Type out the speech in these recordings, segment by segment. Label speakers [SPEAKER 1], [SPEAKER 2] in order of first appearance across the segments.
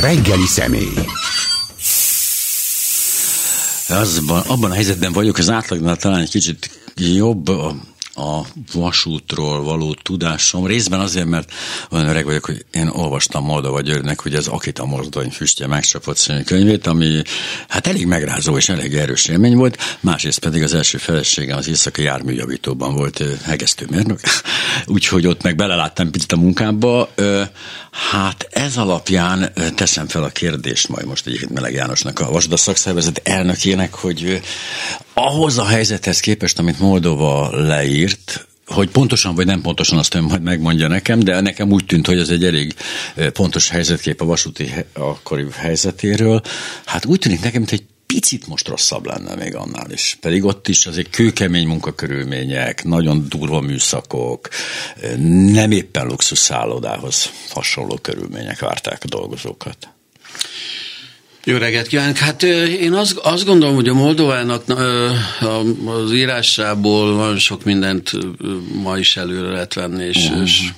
[SPEAKER 1] Reggeli személy.
[SPEAKER 2] Azban, abban a helyzetben vagyok, az átlagnál talán egy kicsit jobb vasútról való tudásom. Részben azért, mert olyan öreg vagyok, hogy én olvastam Moldova Györgynek, hogy az Akita mozdony füstje megcsapott című könyvét, ami hát elég megrázó és elég erős élmény volt. Másrészt pedig az első feleségem az éjszakai járműjavítóban volt hegesztőmérnök, úgyhogy ott meg beleláttam picit a munkába. Hát ez alapján teszem fel a kérdést majd most egyébként Meleg Jánosnak, a Vasda szakszervezet elnökének, hogy ahhoz a helyzethez képest, amit Moldova leírt, hogy pontosan vagy nem pontosan, azt ön majd megmondja nekem, de nekem úgy tűnt, hogy ez egy elég pontos helyzetkép a vasúti akkori helyzetéről. Hát úgy tűnik nekem, hogy egy picit most rosszabb lenne még annál is. Pedig ott is azért kőkemény munkakörülmények, nagyon durva műszakok, nem éppen luxus szállodához hasonló körülmények várták a dolgozókat.
[SPEAKER 3] Jó reggelt kívánok! Hát én azt, azt gondolom, hogy a Moldovának az írásából nagyon sok mindent ma is előre lehet venni, és, uh-huh. és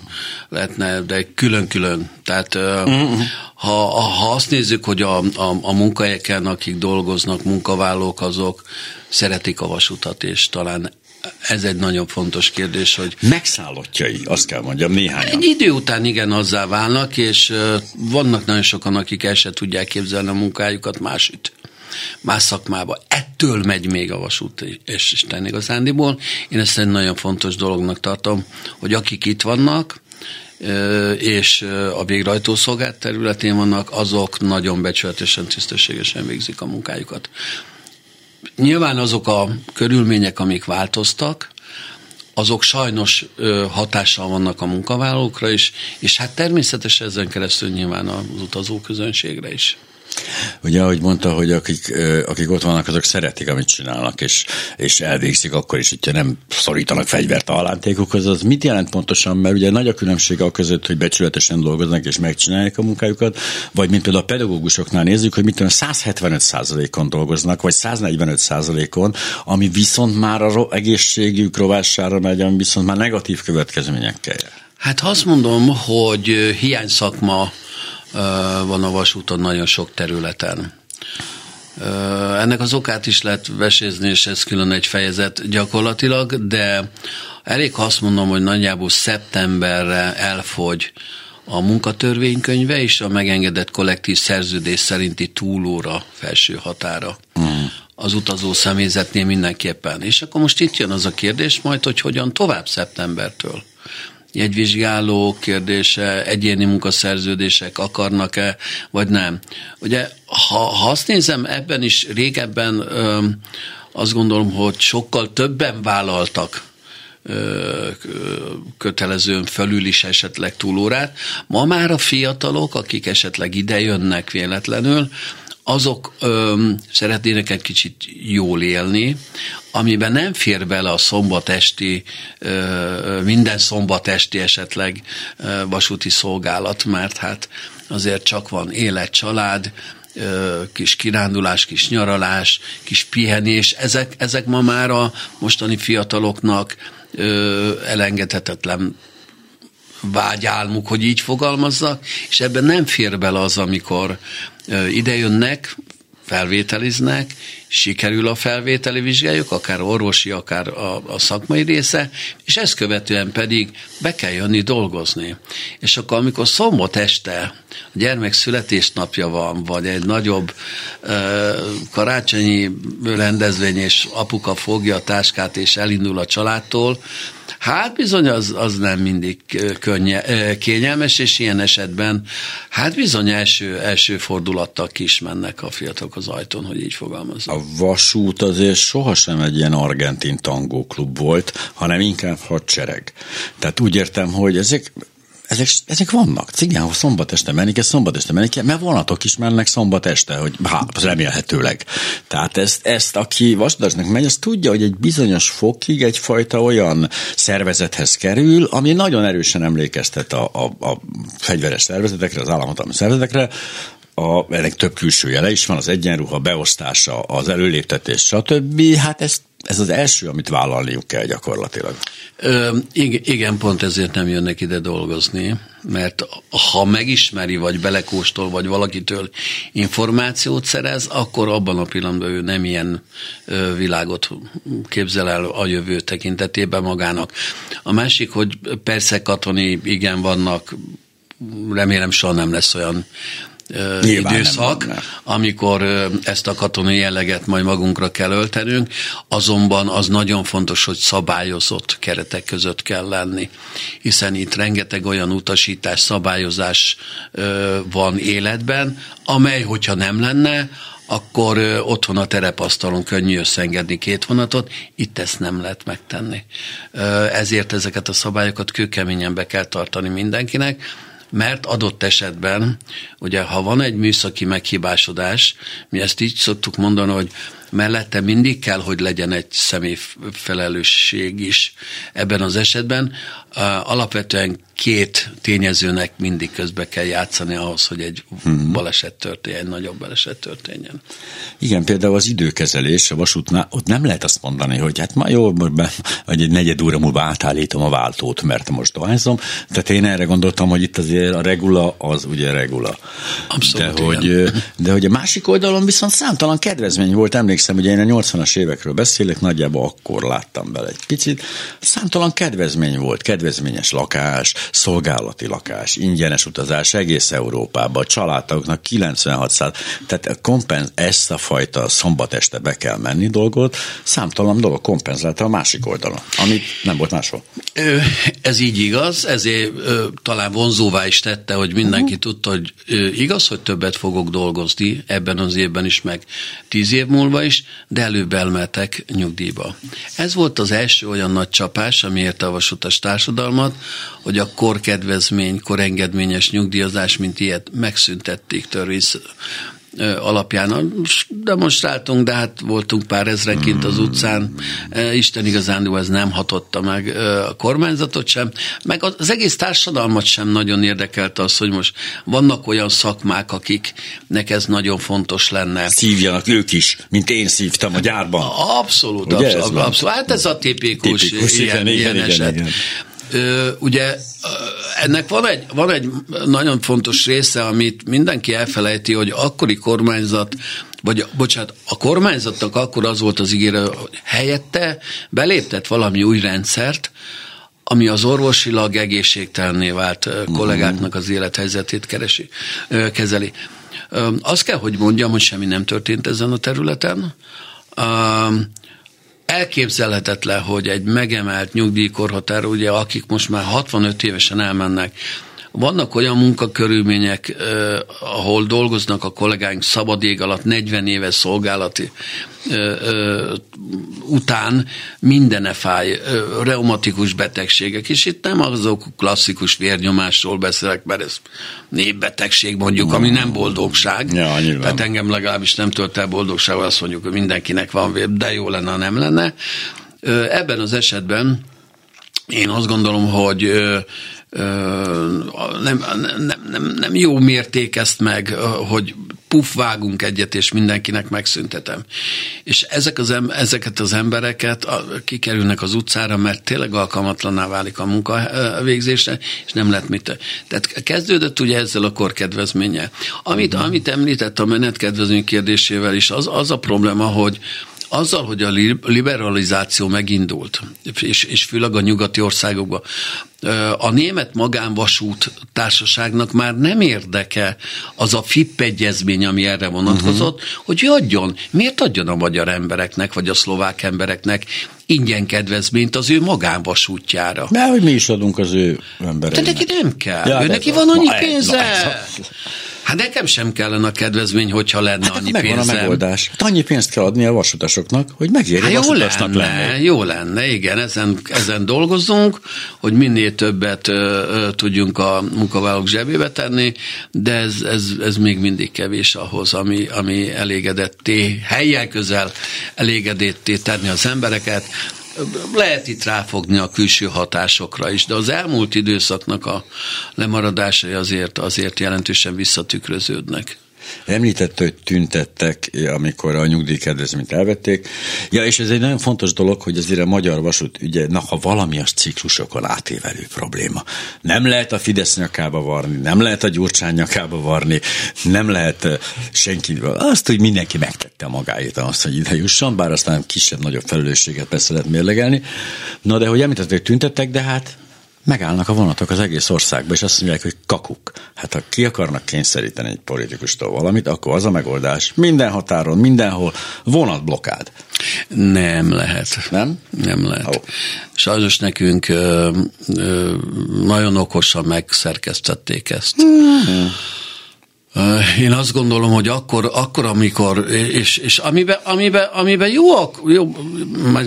[SPEAKER 3] lehetne, de külön-külön. Tehát uh-huh. ha, ha azt nézzük, hogy a, a, a munkahelyeken, akik dolgoznak, munkavállalók, azok szeretik a vasutat, és talán ez egy nagyon fontos kérdés, hogy...
[SPEAKER 2] Megszállottjai, azt kell mondjam, néhány.
[SPEAKER 3] Egy idő után igen azzá válnak, és vannak nagyon sokan, akik el se tudják képzelni a munkájukat másütt más szakmába. Ettől megy még a vasút és Isten igazándiból. Én ezt egy nagyon fontos dolognak tartom, hogy akik itt vannak, és a végrajtószolgált területén vannak, azok nagyon becsületesen, tisztességesen végzik a munkájukat. Nyilván azok a körülmények, amik változtak, azok sajnos hatással vannak a munkavállalókra is, és hát természetesen ezen keresztül nyilván az utazóközönségre is.
[SPEAKER 2] Ugye, ahogy mondta, hogy akik, akik ott vannak, azok szeretik, amit csinálnak, és, és elvégzik akkor is, hogyha nem szorítanak fegyvert a halántékukhoz. Az mit jelent pontosan? Mert ugye nagy a különbség a között, hogy becsületesen dolgoznak és megcsinálják a munkájukat, vagy mint például a pedagógusoknál nézzük, hogy mit tudom, 175%-on dolgoznak, vagy 145%-on, ami viszont már a egészségük rovására megy, ami viszont már negatív következményekkel jár.
[SPEAKER 3] Hát azt mondom, hogy hiány szakma van a vasúton nagyon sok területen. Ennek az okát is lehet vesézni, és ez külön egy fejezet gyakorlatilag, de elég azt mondom, hogy nagyjából szeptemberre elfogy a munkatörvénykönyve és a megengedett kollektív szerződés szerinti túlóra felső határa. Mm. Az utazó személyzetnél mindenképpen. És akkor most itt jön az a kérdés majd, hogy hogyan tovább szeptembertől jegyvizsgáló kérdése, egyéni munkaszerződések akarnak-e, vagy nem. Ugye, ha, ha azt nézem, ebben is régebben ö, azt gondolom, hogy sokkal többen vállaltak kötelezőn fölül is esetleg túlórát. Ma már a fiatalok, akik esetleg idejönnek véletlenül, azok ö, szeretnének egy kicsit jól élni, amiben nem fér bele a szombatesti, ö, minden szombatesti esetleg ö, vasúti szolgálat, mert hát azért csak van élet, család, kis kirándulás, kis nyaralás, kis pihenés, ezek, ezek ma már a mostani fiataloknak ö, elengedhetetlen vágyálmuk, hogy így fogalmazzak, és ebben nem fér bele az, amikor idejönnek, felvételiznek, sikerül a felvételi vizsgájuk, akár orvosi, akár a, a szakmai része, és ezt követően pedig be kell jönni dolgozni. És akkor, amikor szombat este a gyermek születésnapja van, vagy egy nagyobb ö, karácsonyi rendezvény, és apuka fogja a táskát, és elindul a családtól, Hát bizony az, az nem mindig könnye, kényelmes, és ilyen esetben hát bizony első, első fordulattal kis mennek a fiatalok az ajtón, hogy így fogalmazom.
[SPEAKER 2] A vasút azért sohasem egy ilyen argentin tangóklub volt, hanem inkább hadsereg. Tehát úgy értem, hogy ezek ezek, ezek vannak. Cigához szombat este menni kell, szombat este menni kell, mert vonatok is mennek szombat este, hogy hát, remélhetőleg. Tehát ezt, ezt aki vasdasnak megy, az tudja, hogy egy bizonyos fokig egyfajta olyan szervezethez kerül, ami nagyon erősen emlékeztet a, a, a fegyveres szervezetekre, az államhatalmi szervezetekre, a, ennek több külső jele is van, az egyenruha, beosztása, az előléptetés, stb. Hát ezt ez az első, amit vállalniuk kell gyakorlatilag.
[SPEAKER 3] Ö, igen, pont ezért nem jönnek ide dolgozni, mert ha megismeri, vagy belekóstol, vagy valakitől információt szerez, akkor abban a pillanatban ő nem ilyen világot képzel el a jövő tekintetében magának. A másik, hogy persze katoni, igen, vannak remélem soha nem lesz olyan Nyilván időszak, amikor ezt a katonai jelleget majd magunkra kell öltenünk, azonban az nagyon fontos, hogy szabályozott keretek között kell lenni, hiszen itt rengeteg olyan utasítás, szabályozás van életben, amely, hogyha nem lenne, akkor otthon a terepasztalon könnyű összengedni két vonatot, itt ezt nem lehet megtenni. Ezért ezeket a szabályokat kőkeményen be kell tartani mindenkinek, mert adott esetben, ugye ha van egy műszaki meghibásodás, mi ezt így szoktuk mondani, hogy mellette mindig kell, hogy legyen egy személyfelelősség is ebben az esetben. Alapvetően két tényezőnek mindig közbe kell játszani ahhoz, hogy egy hmm. baleset történjen, egy nagyobb baleset történjen.
[SPEAKER 2] Igen, például az időkezelés a vasútnál, ott nem lehet azt mondani, hogy hát ma jó, vagy egy negyed óra múlva átállítom a váltót, mert most dohányzom. Tehát én erre gondoltam, hogy itt azért a regula az ugye regula.
[SPEAKER 3] Abszolút,
[SPEAKER 2] de, hogy, de hogy a másik oldalon viszont számtalan kedvezmény volt, emlékszem, hogy én a 80-as évekről beszélek, nagyjából akkor láttam bele egy picit. Számtalan kedvezmény volt, kedvezményes lakás, szolgálati lakás, ingyenes utazás egész Európába, a családoknak 96 tehát kompenz, ezt a fajta szombat este be kell menni dolgot, számtalan dolog kompenzálta a másik oldalon, amit nem volt máshol.
[SPEAKER 3] Ez így igaz, ezért talán vonzóvá is tette, hogy mindenki uh-huh. tudta, hogy igaz, hogy többet fogok dolgozni ebben az évben is, meg tíz év múlva is, de előbb elmetek nyugdíjba. Ez volt az első olyan nagy csapás, ami érte a vasutas társadalmat, hogy a korkedvezmény, korengedményes nyugdíjazás, mint ilyet megszüntették törvész alapján demonstráltunk, de hát voltunk pár ezren kint az utcán. Isten igazán ez nem hatotta meg a kormányzatot sem, meg az egész társadalmat sem nagyon érdekelte az, hogy most vannak olyan szakmák, akiknek ez nagyon fontos lenne.
[SPEAKER 2] Szívjanak ők is, mint én szívtam a gyárban.
[SPEAKER 3] Abszolút, abszolút, abszolút. Hát ez a tipikus, tipikus ilyen, igen, ilyen igen, eset. Igen, igen ugye ennek van egy, van egy nagyon fontos része, amit mindenki elfelejti, hogy akkori kormányzat vagy bocsánat, a kormányzatnak akkor az volt az ígére, hogy helyette beléptet valami új rendszert, ami az orvosilag egészségtelenné vált kollégáknak az élethelyzetét keresi, kezeli. Azt kell, hogy mondjam, hogy semmi nem történt ezen a területen elképzelhetetlen, hogy egy megemelt nyugdíjkorhatár, ugye akik most már 65 évesen elmennek, vannak olyan munkakörülmények, ahol dolgoznak a kollégáink szabad ég alatt 40 éves szolgálati után mindene fáj, reumatikus betegségek, és itt nem azok klasszikus vérnyomásról beszélek, mert ez népbetegség mondjuk, ami nem boldogság.
[SPEAKER 2] Ja,
[SPEAKER 3] Tehát engem legalábbis nem tölt el boldogsággal, azt mondjuk, hogy mindenkinek van vér, de jó lenne, ha nem lenne. Ebben az esetben én azt gondolom, hogy nem, nem, nem, nem jó mérték ezt meg, hogy puf, vágunk egyet, és mindenkinek megszüntetem. És ezek az ezeket az embereket kikerülnek az utcára, mert tényleg alkalmatlaná válik a munka végzésre, és nem lehet mit. Tehát kezdődött ugye ezzel a korkedvezménye. Amit, uh-huh. amit említett a menetkedvezmény kérdésével is, az, az a probléma, hogy azzal, hogy a liberalizáció megindult, és, és főleg a nyugati országokban, a német magánvasút társaságnak már nem érdeke az a FIP egyezmény, ami erre vonatkozott, uh-huh. hogy adjon. Miért adjon a magyar embereknek, vagy a szlovák embereknek ingyen kedvezményt az ő magánvasútjára?
[SPEAKER 2] De hogy mi is adunk az ő embereknek.
[SPEAKER 3] De neki nem kell. Ja, ő neki van annyi pénze. Na, ez a... Hát nekem sem kellene a kedvezmény, hogyha lenne hát annyi
[SPEAKER 2] megvan
[SPEAKER 3] pénzem.
[SPEAKER 2] a megoldás. Hát annyi pénzt kell adni a vasutasoknak, hogy megérje hát
[SPEAKER 3] jó lenne, lenni. Jó lenne, igen, ezen, ezen dolgozunk, hogy minél többet ö, ö, tudjunk a munkavállalók zsebébe tenni, de ez, ez, ez még mindig kevés ahhoz, ami, ami elégedetté, helyen közel elégedetté tenni az embereket lehet itt ráfogni a külső hatásokra is, de az elmúlt időszaknak a lemaradásai azért, azért jelentősen visszatükröződnek.
[SPEAKER 2] Említett, hogy tüntettek, amikor a nyugdíjkedvezményt elvették. Ja, és ez egy nagyon fontos dolog, hogy azért a magyar vasút ügye, na, ha valami az ciklusokon átévelő probléma. Nem lehet a Fidesz nyakába varni, nem lehet a Gyurcsány nyakába varni, nem lehet senki, azt, hogy mindenki megtette magáét azt, hogy ide jusson, bár aztán kisebb-nagyobb felelősséget persze lehet mérlegelni. Na, de hogy említett, hogy tüntettek, de hát megállnak a vonatok az egész országban, és azt mondják, hogy kakuk. Hát ha ki akarnak kényszeríteni egy politikustól valamit, akkor az a megoldás. Minden határon, mindenhol vonatblokád.
[SPEAKER 3] Nem lehet.
[SPEAKER 2] Nem?
[SPEAKER 3] Nem lehet. Oh. Sajnos nekünk ö, ö, nagyon okosan megszerkesztették ezt. Mm-hmm. Én azt gondolom, hogy akkor, akkor amikor, és, és amiben, amiben, amiben jó, jó,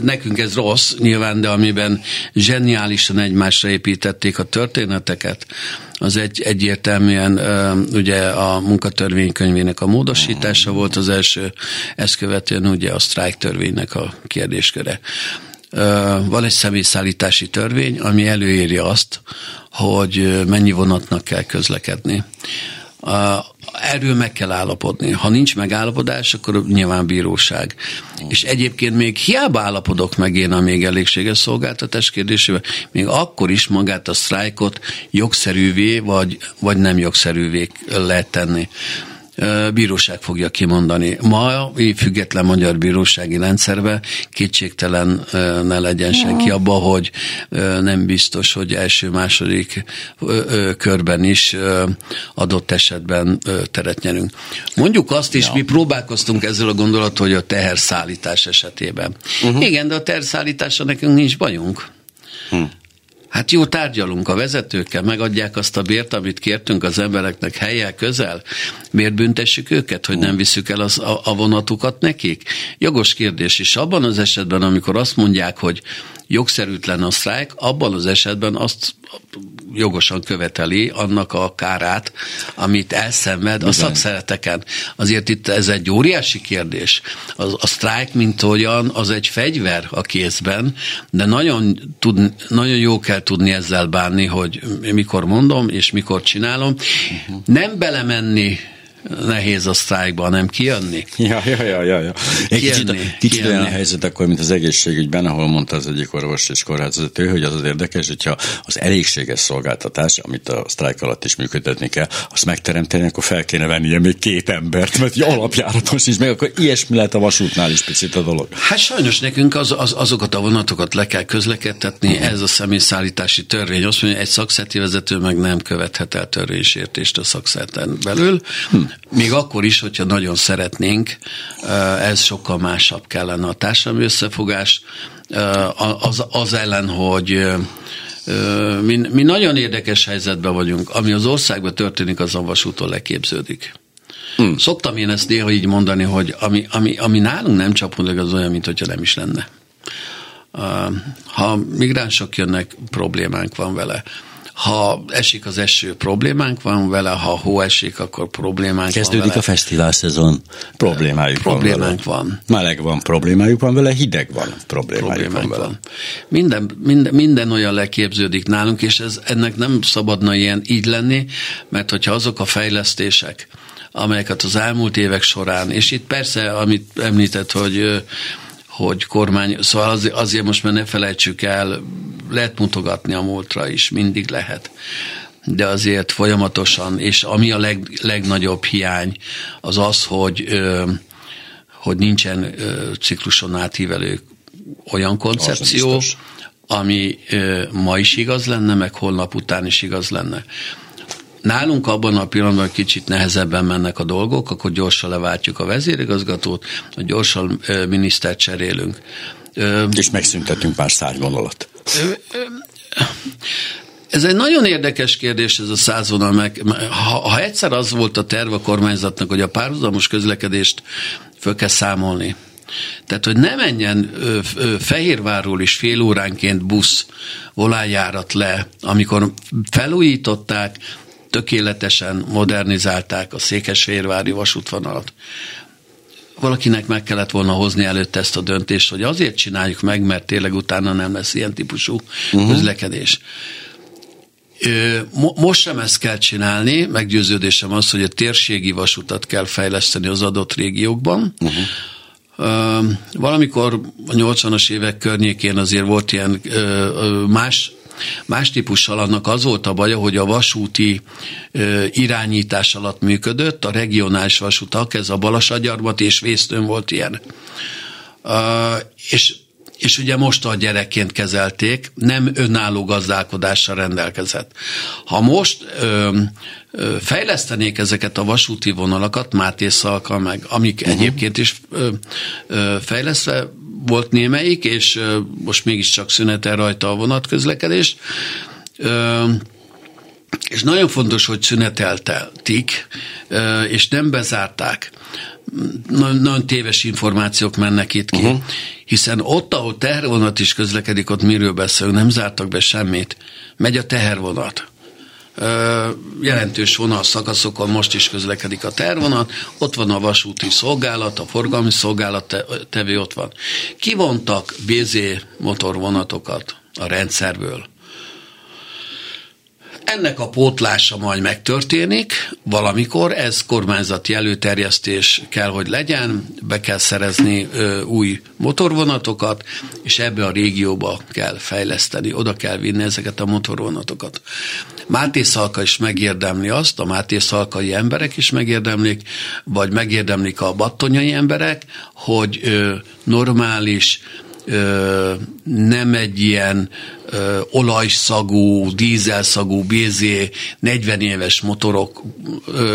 [SPEAKER 3] nekünk ez rossz nyilván, de amiben zseniálisan egymásra építették a történeteket, az egy, egyértelműen ugye a munkatörvénykönyvének a módosítása volt az első, ezt követően ugye a sztrájk törvénynek a kérdésköre. Van egy személyszállítási törvény, ami előírja azt, hogy mennyi vonatnak kell közlekedni erről meg kell állapodni. Ha nincs megállapodás, akkor nyilván bíróság. Mm. És egyébként még hiába állapodok meg én a még elégséges szolgáltatás kérdésével, még akkor is magát a sztrájkot jogszerűvé vagy, vagy nem jogszerűvé lehet tenni bíróság fogja kimondani. Ma független magyar bírósági rendszerbe kétségtelen ne legyen senki abba, hogy nem biztos, hogy első-második körben is adott esetben teret nyerünk. Mondjuk azt is, ja. mi próbálkoztunk ezzel a gondolattal, hogy a teherszállítás esetében. Uh-huh. Igen, de a teherszállításra nekünk nincs bajunk. Hm. Hát jó, tárgyalunk a vezetőkkel, megadják azt a bért, amit kértünk az embereknek helyel közel. Miért büntessük őket, hogy nem visszük el az, a, a vonatukat nekik? Jogos kérdés is. Abban az esetben, amikor azt mondják, hogy jogszerűtlen a sztrájk, abban az esetben azt jogosan követeli annak a kárát, amit elszenved a szakszereteken. Azért itt ez egy óriási kérdés. A, a sztrájk, mint olyan, az egy fegyver a kézben, de nagyon, tud, nagyon jó kell tudni ezzel bánni, hogy mikor mondom, és mikor csinálom. Uh-huh. Nem belemenni nehéz a sztrájkba, nem kijönni.
[SPEAKER 2] Ja, ja, ja, ja. ja. Egy kijönni, kicsit, kicsit olyan a helyzet akkor, mint az egészségügyben, ahol mondta az egyik orvos és kórházvezető, hogy az az érdekes, hogyha az elégséges szolgáltatás, amit a sztrájk alatt is működtetni kell, azt megteremteni, akkor fel kéne vennie még két embert, mert alapjáratos is, meg akkor ilyesmi lehet a vasútnál is picit a dolog.
[SPEAKER 3] Hát sajnos nekünk az, az, azokat a vonatokat le kell közlekedtetni, uh-huh. ez a személyszállítási törvény. Azt mondja, egy szakszerti vezető meg nem követhet el törvénysértést a szakszerten belül. Hmm. Még akkor is, hogyha nagyon szeretnénk, ez sokkal másabb kellene a társadalmi összefogás, az, az ellen, hogy mi, mi nagyon érdekes helyzetben vagyunk. Ami az országban történik, az a vasúton leképződik. Hmm. Szoktam én ezt néha így mondani, hogy ami, ami, ami nálunk nem csapódik, az olyan, mint hogyha nem is lenne. Ha migránsok jönnek, problémánk van vele. Ha esik az eső, problémánk van vele, ha hó esik, akkor problémánk
[SPEAKER 2] Kezdődik
[SPEAKER 3] van vele.
[SPEAKER 2] a fesztivál szezon, problémájuk
[SPEAKER 3] problémánk
[SPEAKER 2] van,
[SPEAKER 3] van.
[SPEAKER 2] Meleg van, problémájuk van vele, hideg van, problémájuk, problémájuk van vele. Van.
[SPEAKER 3] Minden, minden, minden olyan leképződik nálunk, és ez, ennek nem szabadna ilyen így lenni, mert hogyha azok a fejlesztések, amelyeket az elmúlt évek során, és itt persze, amit említett, hogy hogy kormány, szóval azért, azért most már ne felejtsük el, lehet mutogatni a múltra is, mindig lehet de azért folyamatosan, és ami a leg, legnagyobb hiány, az az, hogy, hogy nincsen cikluson átívelő olyan koncepció, ami ma is igaz lenne, meg holnap után is igaz lenne. Nálunk abban a pillanatban kicsit nehezebben mennek a dolgok, akkor gyorsan leváltjuk a vezérigazgatót, gyorsan minisztert cserélünk.
[SPEAKER 2] És megszüntetünk pár szárnyvonalat.
[SPEAKER 3] Ez egy nagyon érdekes kérdés, ez a százvonal. Meg, ha, ha egyszer az volt a terv a kormányzatnak, hogy a párhuzamos közlekedést föl kell számolni, tehát, hogy ne menjen ö, ö, Fehérvárról is fél óránként busz volájárat le, amikor felújították, tökéletesen modernizálták a Székesfehérvári vasútvonalat. Valakinek meg kellett volna hozni előtte ezt a döntést, hogy azért csináljuk meg, mert tényleg utána nem lesz ilyen típusú uh-huh. közlekedés. Most sem ezt kell csinálni, meggyőződésem az, hogy a térségi vasutat kell fejleszteni az adott régiókban. Uh-huh. Valamikor a 80-as évek környékén azért volt ilyen más Más típussal annak az volt a baja, hogy a vasúti irányítás alatt működött, a regionális vasutak, ez a Balasagyarmat és Vésztőn volt ilyen. és és ugye most a gyerekként kezelték, nem önálló gazdálkodással rendelkezett. Ha most ö, ö, fejlesztenék ezeket a vasúti vonalakat, Máté Szalka, meg amik uh-huh. egyébként is ö, ö, fejlesztve volt némelyik, és most mégiscsak szünetel rajta a vonatközlekedés, és nagyon fontos, hogy szünetelték, és nem bezárták nagyon, nagyon téves információk mennek itt ki. Uh-huh. Hiszen ott, ahol tehervonat is közlekedik, ott miről beszélünk, nem zártak be semmit. Megy a tehervonat. Jelentős vonal szakaszokon most is közlekedik a tervonat, ott van a vasúti szolgálat, a forgalmi szolgálat tevő ott van. Kivontak BZ motorvonatokat a rendszerből ennek a pótlása majd megtörténik valamikor, ez kormányzati előterjesztés kell, hogy legyen, be kell szerezni ö, új motorvonatokat, és ebbe a régióba kell fejleszteni, oda kell vinni ezeket a motorvonatokat. Máté Szalka is megérdemli azt, a Máté Szalkai emberek is megérdemlik, vagy megérdemlik a battonyai emberek, hogy ö, normális, nem egy ilyen olajszagú, dízelszagú, BZ 40 éves motorok,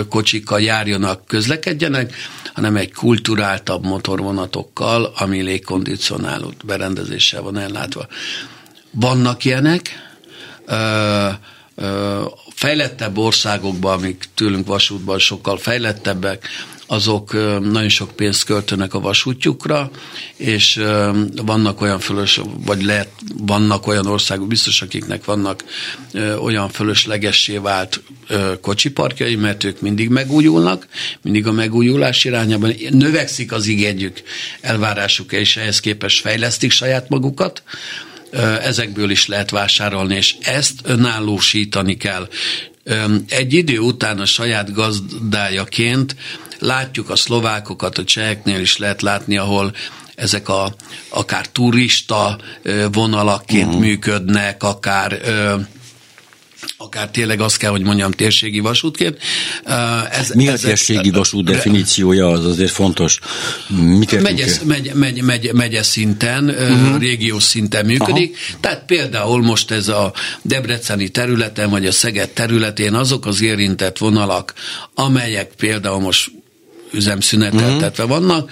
[SPEAKER 3] kocsikkal járjanak, közlekedjenek, hanem egy kulturáltabb motorvonatokkal, ami légkondicionálót berendezéssel van ellátva. Vannak ilyenek, fejlettebb országokban, amik tőlünk vasútban sokkal fejlettebbek, azok nagyon sok pénzt költönek a vasútjukra, és vannak olyan fölös, vagy lehet, vannak olyan országok, biztos akiknek vannak olyan fölöslegessé vált kocsiparkjai, mert ők mindig megújulnak, mindig a megújulás irányában növekszik az igényük, elvárásuk, és ehhez képest fejlesztik saját magukat, ezekből is lehet vásárolni, és ezt önállósítani kell. Egy idő után a saját gazdájaként Látjuk a szlovákokat, a cseheknél is lehet látni, ahol ezek a akár turista vonalakként uh-huh. működnek, akár akár tényleg azt kell, hogy mondjam, térségi vasútként.
[SPEAKER 2] Ez, Mi a térségi vasút definíciója, az azért fontos. Mit
[SPEAKER 3] megyes, megy, megy, megy, megye szinten, uh-huh. régiós szinten működik. Aha. Tehát például most ez a Debreceni területen, vagy a Szeged területén azok az érintett vonalak, amelyek például most üzemszüneteltetve uh-huh. vannak,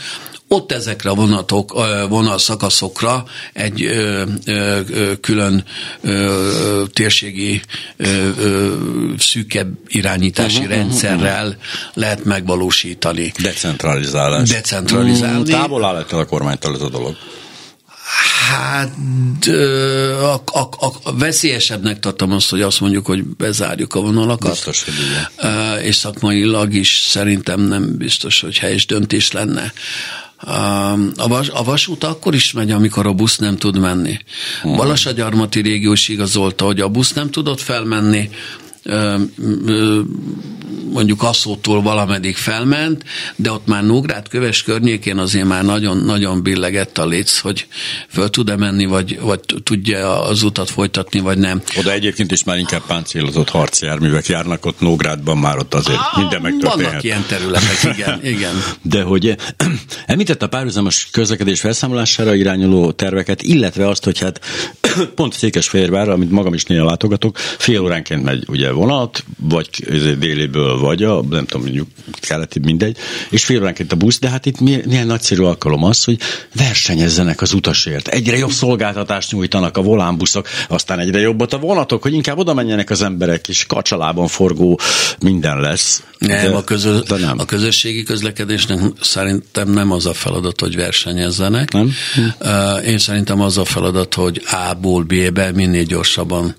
[SPEAKER 3] ott ezekre a vonatok, vonalszakaszokra egy ö, ö, külön ö, térségi szűkebb irányítási uh-huh, rendszerrel uh-huh. lehet megvalósítani.
[SPEAKER 2] Decentralizálás.
[SPEAKER 3] Decentralizálni.
[SPEAKER 2] Mm, távol áll a kormánytól ez a dolog.
[SPEAKER 3] Hát a, a, a, a veszélyesebbnek tartom azt, hogy azt mondjuk, hogy bezárjuk a vonalakat.
[SPEAKER 2] Biztos, hogy
[SPEAKER 3] igen. És szakmailag is szerintem nem biztos, hogy helyes döntés lenne. A, vas, a vasút akkor is megy, amikor a busz nem tud menni. Hmm. Balasagyarmati régió is igazolta, hogy a busz nem tudott felmenni, mondjuk asszótól valameddig felment, de ott már Nógrád köves környékén azért már nagyon-nagyon billegett a léc, hogy föl tud-e menni, vagy, vagy tudja az utat folytatni, vagy nem.
[SPEAKER 2] Oda egyébként is már inkább páncélozott harcjárművek járnak, ott Nógrádban már ott azért ah, minden megtörténhet.
[SPEAKER 3] Vannak ilyen területek, igen. igen.
[SPEAKER 2] De hogy említett a párhuzamos közlekedés felszámolására irányuló terveket, illetve azt, hogy hát pont Székesfehérvárra, amit magam is néha látogatok, fél óránként megy ugye vonat, vagy déléből, vagy a, nem tudom, mondjuk keleti, mindegy, és fél óránként a busz, de hát itt milyen nagyszerű alkalom az, hogy versenyezzenek az utasért. Egyre jobb szolgáltatást nyújtanak a volánbuszok, aztán egyre jobbat a vonatok, hogy inkább oda menjenek az emberek, és kacsalában forgó minden lesz.
[SPEAKER 3] Nem, de, a, közö, de nem. a közösségi közlekedésnek szerintem nem az a feladat, hogy versenyezzenek. Nem? Én szerintem az a feladat, hogy A-ból B-be minél gyorsabban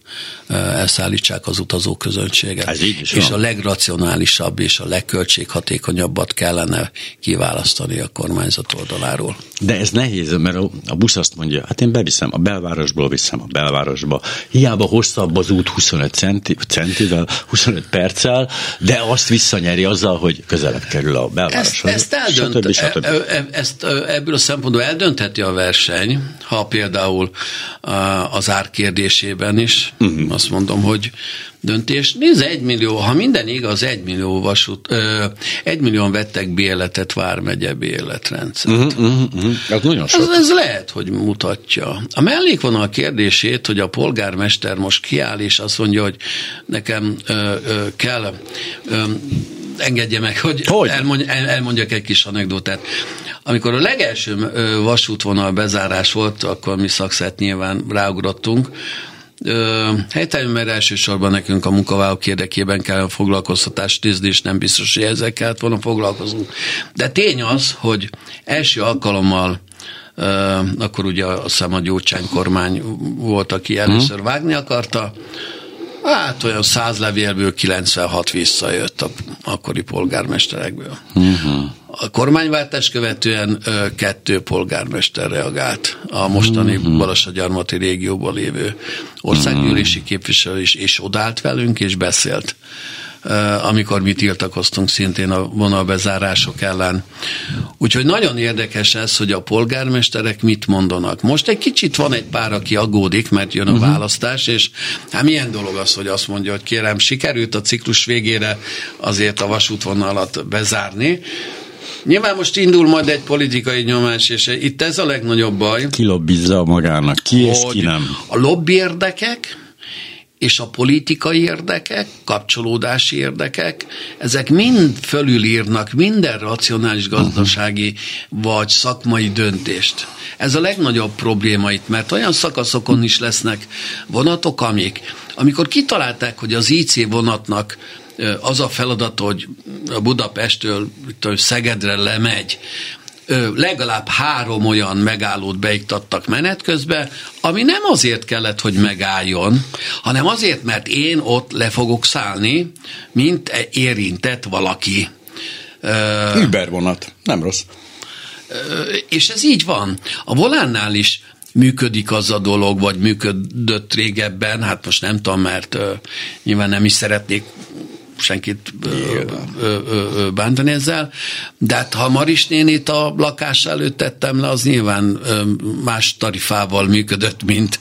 [SPEAKER 3] elszállítsák az utazók közönséget.
[SPEAKER 2] Ez így is
[SPEAKER 3] és van. a legracionálisabb és a legköltséghatékonyabbat kellene kiválasztani a kormányzat oldaláról.
[SPEAKER 2] De ez nehéz, mert a, a busz azt mondja, hát én beviszem, a belvárosból viszem a belvárosba. Hiába hosszabb az út 25 centi, centivel, 25 perccel, de azt visszanyeri azzal, hogy közelebb kerül a belvároshoz.
[SPEAKER 3] Ezt, ezt, eldönt, stb. stb. E, e, ezt ebből a szempontból eldöntheti a verseny, ha például az ár kérdésében is, uh-huh. azt mondom, hogy döntés. Nézd, egy millió, ha minden igaz, egy millió vasút, ö, egy millióan vettek béletet Vármegye béletrendszert. Uh-huh,
[SPEAKER 2] uh-huh, uh-huh. Ez nagyon sok.
[SPEAKER 3] Ez, ez lehet, hogy mutatja. A mellékvonal kérdését, hogy a polgármester most kiáll, és azt mondja, hogy nekem ö, ö, kell, ö, engedje meg, hogy, hogy? Elmondj, el, elmondjak egy kis anekdotát. Amikor a legelső vasútvonal bezárás volt, akkor mi szakszát nyilván ráugrottunk, helytelenül, mert elsősorban nekünk a munkavállalók érdekében kell a foglalkoztatást nézni, és nem biztos, hogy ezzel kellett volna foglalkozunk. De tény az, hogy első alkalommal akkor ugye azt hiszem a Gyurcsány kormány volt, aki először vágni akarta, Hát olyan száz levélből 96 visszajött a akkori polgármesterekből. Uh-huh. A kormányváltás követően ö, kettő polgármester reagált. A mostani uh-huh. Balassagyarmati régióban lévő országgyűlési képviselő is, és odállt velünk, és beszélt amikor mi tiltakoztunk szintén a vonalbezárások ellen. Úgyhogy nagyon érdekes ez, hogy a polgármesterek mit mondanak. Most egy kicsit van egy pár, aki aggódik, mert jön a uh-huh. választás, és hát milyen dolog az, hogy azt mondja, hogy kérem, sikerült a ciklus végére azért a vasútvonalat bezárni, Nyilván most indul majd egy politikai nyomás, és itt ez a legnagyobb baj.
[SPEAKER 2] Ki lobbizza magának, ki és ki nem.
[SPEAKER 3] A lobby érdekek, és a politikai érdekek, kapcsolódási érdekek, ezek mind fölülírnak minden racionális gazdasági vagy szakmai döntést. Ez a legnagyobb probléma itt, mert olyan szakaszokon is lesznek vonatok, amik, amikor kitalálták, hogy az IC vonatnak az a feladat, hogy Budapestől Szegedre lemegy, legalább három olyan megállót beiktattak menet közben, ami nem azért kellett, hogy megálljon, hanem azért, mert én ott le fogok szállni, mint érintett valaki.
[SPEAKER 2] Uber vonat, nem rossz.
[SPEAKER 3] És ez így van. A volánnál is működik az a dolog, vagy működött régebben, hát most nem tudom, mert uh, nyilván nem is szeretnék senkit bántani ezzel, de hát ha Maris nénit a lakás előtt tettem le, az nyilván más tarifával működött, mint,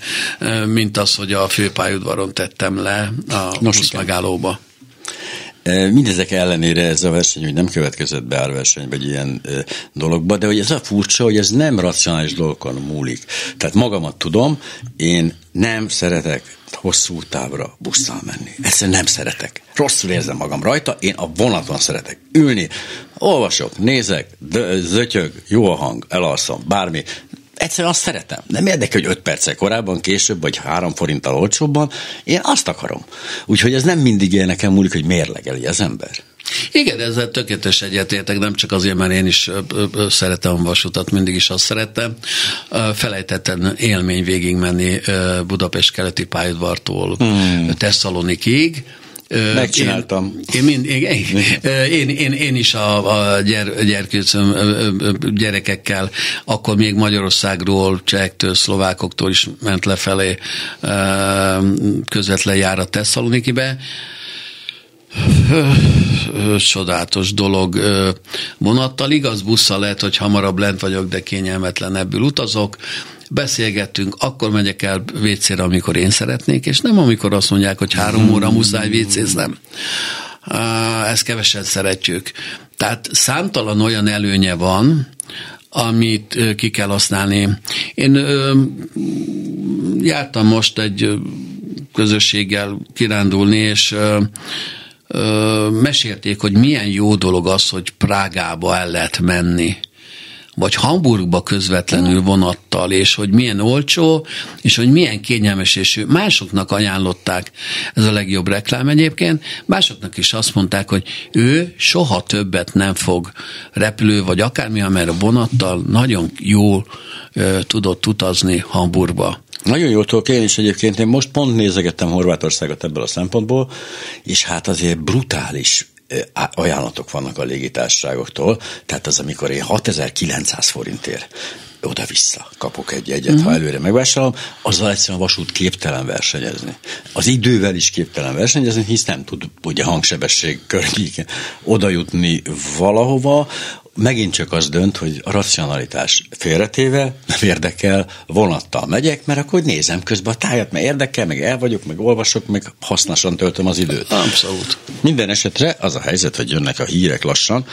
[SPEAKER 3] mint az, hogy a főpályudvaron tettem le a Nos, megállóba.
[SPEAKER 2] Mindezek ellenére ez a verseny hogy nem következett be árverseny, vagy ilyen e, dologba, de hogy ez a furcsa, hogy ez nem racionális dolgokon múlik. Tehát magamat tudom, én nem szeretek hosszú távra busszal menni. Egyszerűen nem szeretek. Rosszul érzem magam rajta, én a vonaton szeretek ülni, olvasok, nézek, zötyög, jó a hang, elalszom, bármi. Egyszerűen azt szeretem. Nem érdekel, hogy öt perccel korábban, később, vagy három forinttal olcsóbban. Én azt akarom. Úgyhogy ez nem mindig ilyen nekem múlik, hogy mérlegeli az ember.
[SPEAKER 3] Igen, ezzel tökéletes egyetértek, nem csak azért, mert én is szeretem a vasutat, mindig is azt szerettem. Felejtettem élmény végig menni Budapest keleti pályaudvartól hmm. Tesszalonikig,
[SPEAKER 2] Megcsináltam.
[SPEAKER 3] Én, én, én, én, én, én is a, a gyer, gyerkőcöm gyerekekkel, akkor még Magyarországról, csehektől, szlovákoktól is ment lefelé közvetlen járat Tesszalonikibe csodálatos dolog vonattal. Igaz, busszal lehet, hogy hamarabb lent vagyok, de kényelmetlen ebből utazok. Beszélgettünk, akkor megyek el vécére, amikor én szeretnék, és nem amikor azt mondják, hogy három óra muszáj vécéznem. Ezt kevesen szeretjük. Tehát számtalan olyan előnye van, amit ki kell használni. Én ö, jártam most egy közösséggel kirándulni, és ö, mesélték, hogy milyen jó dolog az, hogy Prágába el lehet menni vagy Hamburgba közvetlenül vonattal, és hogy milyen olcsó, és hogy milyen kényelmes, és másoknak ajánlották, ez a legjobb reklám egyébként, másoknak is azt mondták, hogy ő soha többet nem fog repülő, vagy akármi, amelyre vonattal nagyon jól tudott utazni Hamburgba.
[SPEAKER 2] Nagyon jól tudok én is egyébként. Én most pont nézegettem Horvátországot ebből a szempontból, és hát azért brutális ajánlatok vannak a légitársaságoktól, tehát az, amikor én 6900 forintért oda-vissza kapok egy egyet, uh-huh. ha előre megvásárolom, azzal egyszerűen a vasút képtelen versenyezni. Az idővel is képtelen versenyezni, hisz nem tud ugye hangsebesség környéken oda jutni valahova, megint csak az dönt, hogy a racionalitás félretéve nem érdekel, vonattal megyek, mert akkor nézem közben a tájat, mert érdekel, meg el vagyok, meg olvasok, meg hasznosan töltöm az időt.
[SPEAKER 3] Abszolút.
[SPEAKER 2] Minden esetre az a helyzet, hogy jönnek a hírek lassan,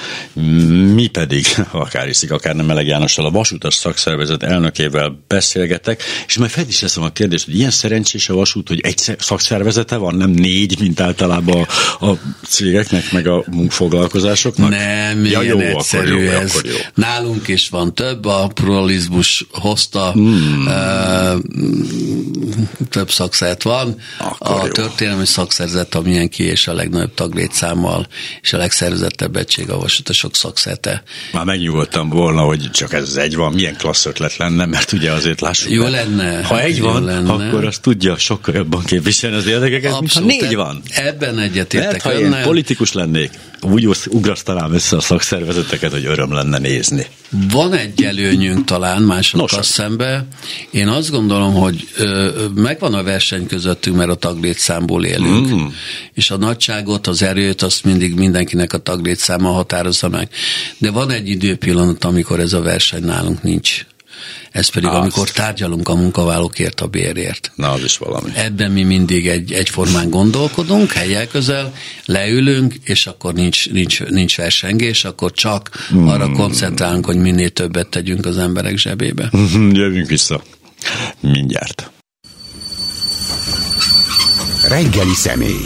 [SPEAKER 2] mi pedig, akár iszik, akár nem Meleg Jánossal, a vasutas szakszervezet elnökével beszélgetek, és majd fel is teszem a kérdést, hogy ilyen szerencsés a vasút, hogy egy szakszervezete van, nem négy, mint általában a, a cégeknek, meg a munkfoglalkozásoknak.
[SPEAKER 3] Nem, ja, jó, egyszerű jó, ez. Jó. Nálunk is van több, a pluralizmus hozta, hmm. uh, több szakszert van. Akkor a jó. történelmi szakszerzet a milyen ki és a legnagyobb taglétszámmal, és a legszervezettebb egység a vasutasok szakszerte.
[SPEAKER 2] Már megnyugodtam volna, hogy csak ez az egy van, milyen klassz ötlet lenne, mert ugye azért lássuk.
[SPEAKER 3] Jó lenne.
[SPEAKER 2] Ha egy van, lenne. akkor azt tudja sokkal jobban képviselni az érdekeket, Abszolút, mint ha négy van.
[SPEAKER 3] Ebben egyetértek. Mert
[SPEAKER 2] ha én politikus lennék, úgy ugrasztanám össze a szakszervezeteket, hogy öröm lenne nézni.
[SPEAKER 3] Van egy előnyünk talán másokkal szembe. Én azt gondolom, hogy ö, megvan a verseny közöttünk, mert a taglétszámból élünk. Mm. És a nagyságot, az erőt, azt mindig mindenkinek a taglétszáma határozza meg. De van egy időpillanat, amikor ez a verseny nálunk nincs. Ez pedig, Azt. amikor tárgyalunk a munkavállalókért a bérért.
[SPEAKER 2] Na, az is valami.
[SPEAKER 3] Ebben mi mindig egy, egyformán gondolkodunk, helyek közel, leülünk, és akkor nincs, nincs, nincs versengés, akkor csak hmm. arra koncentrálunk, hogy minél többet tegyünk az emberek zsebébe.
[SPEAKER 2] Jövünk vissza. Mindjárt.
[SPEAKER 1] Reggeli személy.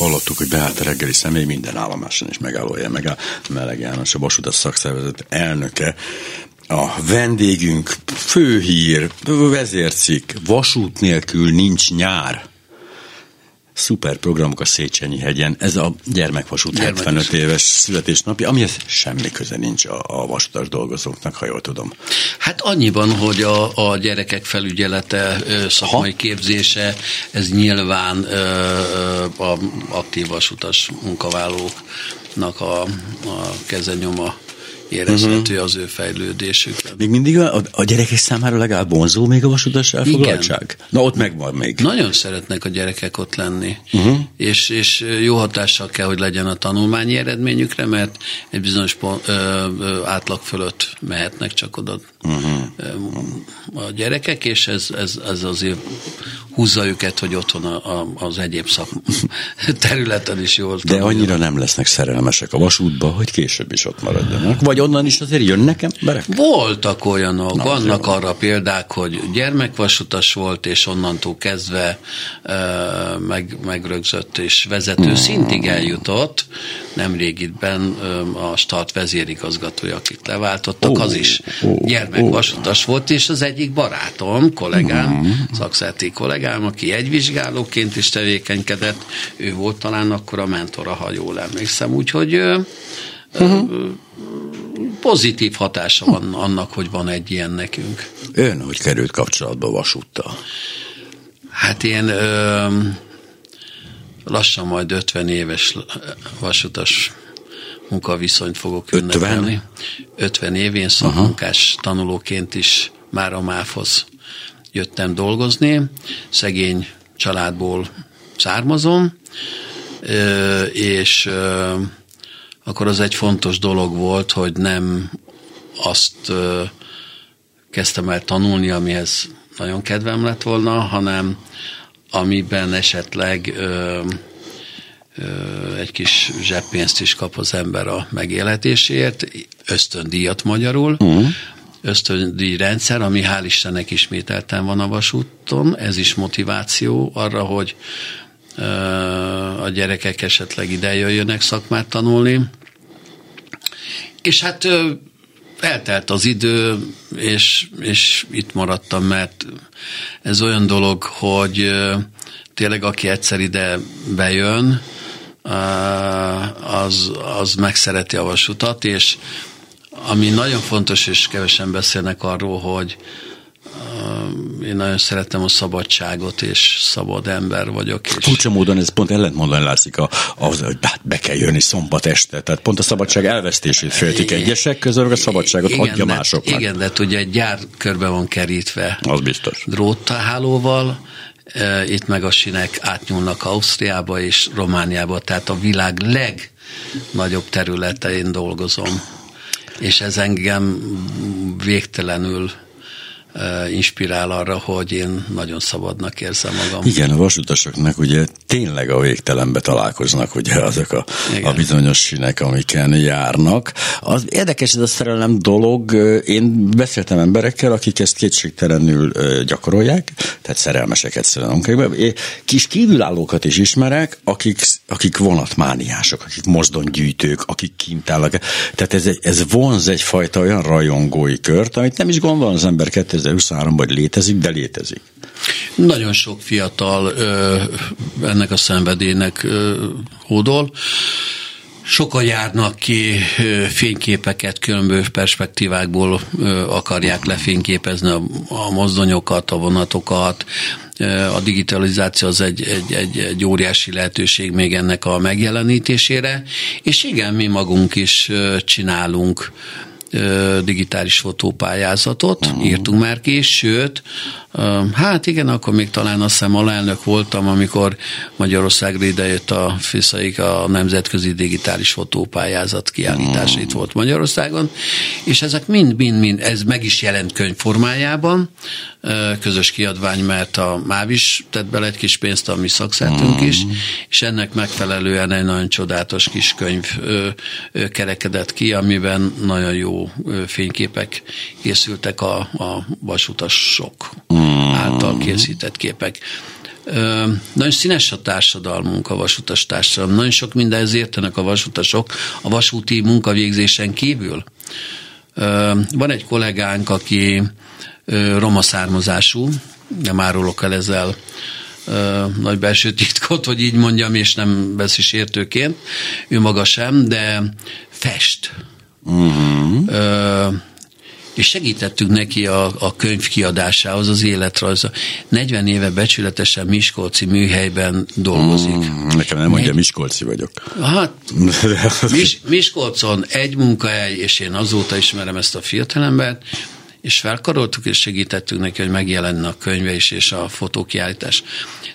[SPEAKER 2] Hallottuk, hogy beállt a reggeli személy minden állomáson is megállója, meg a Meleg János, a Vasutas szakszervezet elnöke. A vendégünk főhír, vezércik, vasút nélkül nincs nyár szuper programok a Széchenyi hegyen. Ez a gyermekvasút Gyermekes. 75 éves születésnapja, amihez semmi köze nincs a, a vasutas dolgozóknak, ha jól tudom.
[SPEAKER 3] Hát annyiban, hogy a, a gyerekek felügyelete, szakmai ha? képzése, ez nyilván a aktív vasutas munkavállalóknak a, a kezenyoma érezhető uh-huh. az ő fejlődésük.
[SPEAKER 2] Még mindig a, a gyerekek számára legalább vonzó még a vasutas elfoglaltság? Igen. Na ott megvan még.
[SPEAKER 3] Nagyon szeretnek a gyerekek ott lenni, uh-huh. és, és jó hatással kell, hogy legyen a tanulmányi eredményükre, mert egy bizonyos pont, ö, ö, átlag fölött mehetnek csak oda uh-huh. a gyerekek, és ez, ez, ez azért húzza őket, hogy otthon a, a, az egyéb szak területen is jól
[SPEAKER 2] De annyira nem lesznek szerelmesek a vasútba, hogy később is ott maradjanak. Vagy onnan is azért jönnek emberek?
[SPEAKER 3] Voltak olyanok, Na, vannak jó. arra példák, hogy gyermekvasutas volt, és onnantól kezdve e, meg, megrögzött és vezető hmm. szintig eljutott. Nemrégitben e, a start vezérigazgatója, akit leváltottak, oh, az is oh, gyermekvasutas oh. volt, és az egyik barátom, kollégám, hmm. szakszerti kollégám, aki egyvizsgálóként is tevékenykedett, ő volt talán akkor a mentora, ha jól emlékszem. Úgyhogy uh-huh pozitív hatása van annak, hogy van egy ilyen nekünk.
[SPEAKER 2] Ön hogy került kapcsolatba vasúttal?
[SPEAKER 3] Hát én ö, lassan majd 50 éves vasutas munkaviszonyt fogok 50? ünnepelni. 50 évén szakmunkás uh-huh. tanulóként is már a MÁF-hoz jöttem dolgozni. Szegény családból származom, és akkor az egy fontos dolog volt, hogy nem azt kezdtem el tanulni, amihez nagyon kedvem lett volna, hanem amiben esetleg ö, ö, egy kis zseppénzt is kap az ember a megélhetésért, ösztöndíjat magyarul, uh-huh. ösztöndíj rendszer, ami hál' Istennek ismételten van a vasúton, ez is motiváció arra, hogy a gyerekek esetleg ide jöjjönek szakmát tanulni. És hát eltelt az idő, és, és itt maradtam, mert ez olyan dolog, hogy tényleg aki egyszer ide bejön, az, az megszereti a vasutat, és ami nagyon fontos, és kevesen beszélnek arról, hogy én nagyon szeretem a szabadságot, és szabad ember vagyok. És...
[SPEAKER 2] Furcsa módon ez pont ellentmondani látszik a, ahhoz, hogy hát be kell jönni szombat este. Tehát pont a szabadság elvesztését féltik egyesek közül, a szabadságot igen, adja
[SPEAKER 3] de,
[SPEAKER 2] másoknak.
[SPEAKER 3] Igen, de ugye egy gyár körbe van kerítve.
[SPEAKER 2] Az biztos.
[SPEAKER 3] Dróthálóval, itt meg a sinek átnyúlnak Ausztriába és Romániába, tehát a világ legnagyobb területein dolgozom. És ez engem végtelenül inspirál arra, hogy én nagyon szabadnak érzem magam.
[SPEAKER 2] Igen, a vasutasoknak ugye tényleg a végtelenbe találkoznak ugye azok a, a bizonyos sinek, amiken járnak. Az érdekes ez a szerelem dolog. Én beszéltem emberekkel, akik ezt kétségtelenül gyakorolják, tehát szerelmeseket szerelmesek. Kis kívülállókat is ismerek, akik, akik vonatmániások, akik mozdongyűjtők, akik kint állnak. Tehát ez, ez vonz egyfajta olyan rajongói kört, amit nem is gondol az ember 2023-ban létezik, de létezik.
[SPEAKER 3] Nagyon sok fiatal ö, ennek a szenvedélynek ö, hódol. Sokan járnak ki fényképeket, különböző perspektívákból akarják lefényképezni a, a mozdonyokat, a vonatokat. A digitalizáció az egy, egy, egy, egy óriási lehetőség még ennek a megjelenítésére, és igen, mi magunk is csinálunk digitális fotópályázatot, uh-huh. írtunk már ki, sőt, hát igen, akkor még talán azt hiszem alelnök voltam, amikor Magyarországra idejött a FISZAIK, a Nemzetközi Digitális Fotópályázat kiállítása uh-huh. itt volt Magyarországon, és ezek mind-mind-mind, ez meg is jelent könyv formájában, közös kiadvány, mert a MÁV is tett bele egy kis pénzt, a mi szakszertünk uh-huh. is, és ennek megfelelően egy nagyon csodálatos kis könyv kerekedett ki, amiben nagyon jó fényképek készültek a, a vasutasok mm. Által készített képek. Ö, nagyon színes a társadalmunk, a vasutas társadalom. Nagyon sok mindenhez értenek a vasutasok a vasúti munkavégzésen kívül. Ö, van egy kollégánk, aki ö, roma származású, nem árulok el ezzel nagy belső titkot, hogy így mondjam, és nem veszi sértőként, ő maga sem, de fest Uh-huh. Ö, és segítettük neki a, a könyv kiadásához, az életrajza. 40 éve becsületesen Miskolci műhelyben dolgozik. Mm,
[SPEAKER 2] nekem nem mondja, Miskolci vagyok.
[SPEAKER 3] Hát, Mis, Miskolcon egy munkahely, és én azóta ismerem ezt a fiatalembert, és felkaroltuk, és segítettünk neki, hogy megjelenne a könyve is, és a fotókiállítás.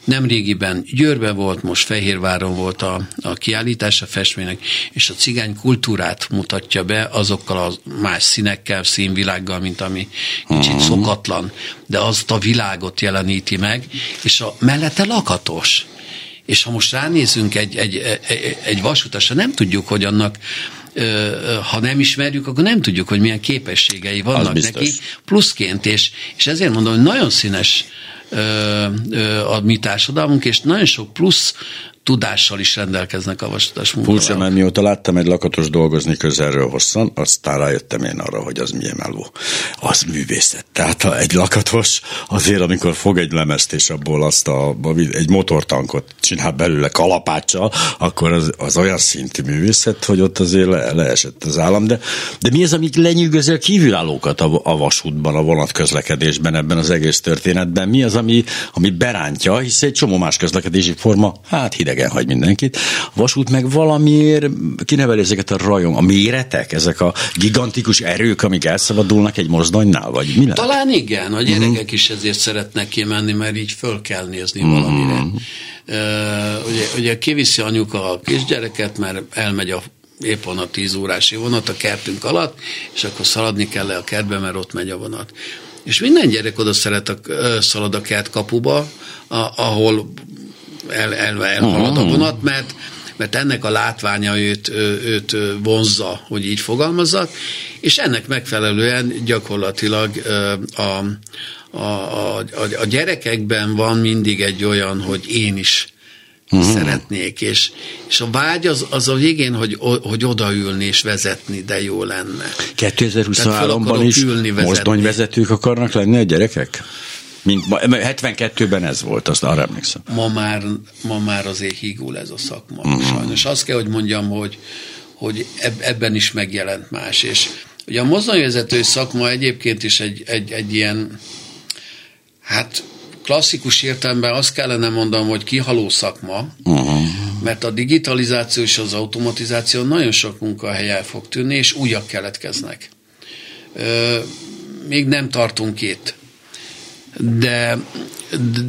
[SPEAKER 3] Nemrégiben Győrben volt, most Fehérváron volt a, a kiállítás a festménynek, és a cigány kultúrát mutatja be azokkal a más színekkel, színvilággal, mint ami kicsit uh-huh. szokatlan, de azt a világot jeleníti meg, és a mellette lakatos. És ha most ránézünk egy, egy, egy, egy vasutasra, nem tudjuk, hogy annak ha nem ismerjük, akkor nem tudjuk, hogy milyen képességei vannak neki pluszként, és, és ezért mondom, hogy nagyon színes a mi társadalmunk, és nagyon sok plusz tudással is rendelkeznek a vasutas munkavállalók.
[SPEAKER 2] Furcsa, mert mióta láttam egy lakatos dolgozni közelről hosszan, aztán rájöttem én arra, hogy az milyen meló. Az művészet. Tehát ha egy lakatos azért, amikor fog egy lemezt, és abból azt a, egy motortankot csinál belőle kalapáccsal, akkor az, az olyan szintű művészet, hogy ott azért le, leesett az állam. De, de mi az, amik lenyűgözi a kívülállókat a, a vasútban, a vonatközlekedésben, ebben az egész történetben? Mi az, ami, ami berántja, hisz egy csomó más közlekedési forma, hát hideg idegen hagy mindenkit. A vasút meg valamiért kineveli ezeket a rajong, a méretek, ezek a gigantikus erők, amik elszabadulnak egy mozdonynál, vagy mi lehet?
[SPEAKER 3] Talán igen, a gyerekek uh-huh. is ezért szeretnek kimenni, mert így föl kell nézni uh-huh. valamire. Uh, ugye, ugye kiviszi anyuka a kisgyereket, mert elmegy a épp van a tíz órási vonat a kertünk alatt, és akkor szaladni kell le a kertbe, mert ott megy a vonat. És minden gyerek oda szeret a, szalad a kert kapuba, a, ahol el, el, elhalad a mhm. vonat, mert mert ennek a látványa őt, őt vonzza, hogy így fogalmazzak, és ennek megfelelően gyakorlatilag a, a, a, a gyerekekben van mindig egy olyan, hogy én is uh-huh. szeretnék, és, és a vágy az, az a végén, hogy, hogy odaülni és vezetni, de jó lenne.
[SPEAKER 2] 2023-ban is mozdonyvezetők akarnak lenni a gyerekek? Mint 72-ben ez volt, azt arra emlékszem.
[SPEAKER 3] Ma már, ma már azért hígul ez a szakma. Mm. Sajnos azt kell, hogy mondjam, hogy, hogy ebben is megjelent más. És ugye a mozdonyvezetői szakma egyébként is egy, egy, egy ilyen Hát klasszikus értelemben azt kellene mondanom, hogy kihaló szakma, uh-huh. mert a digitalizáció és az automatizáció nagyon sok munkahely el fog tűnni, és újak keletkeznek. Még nem tartunk itt. De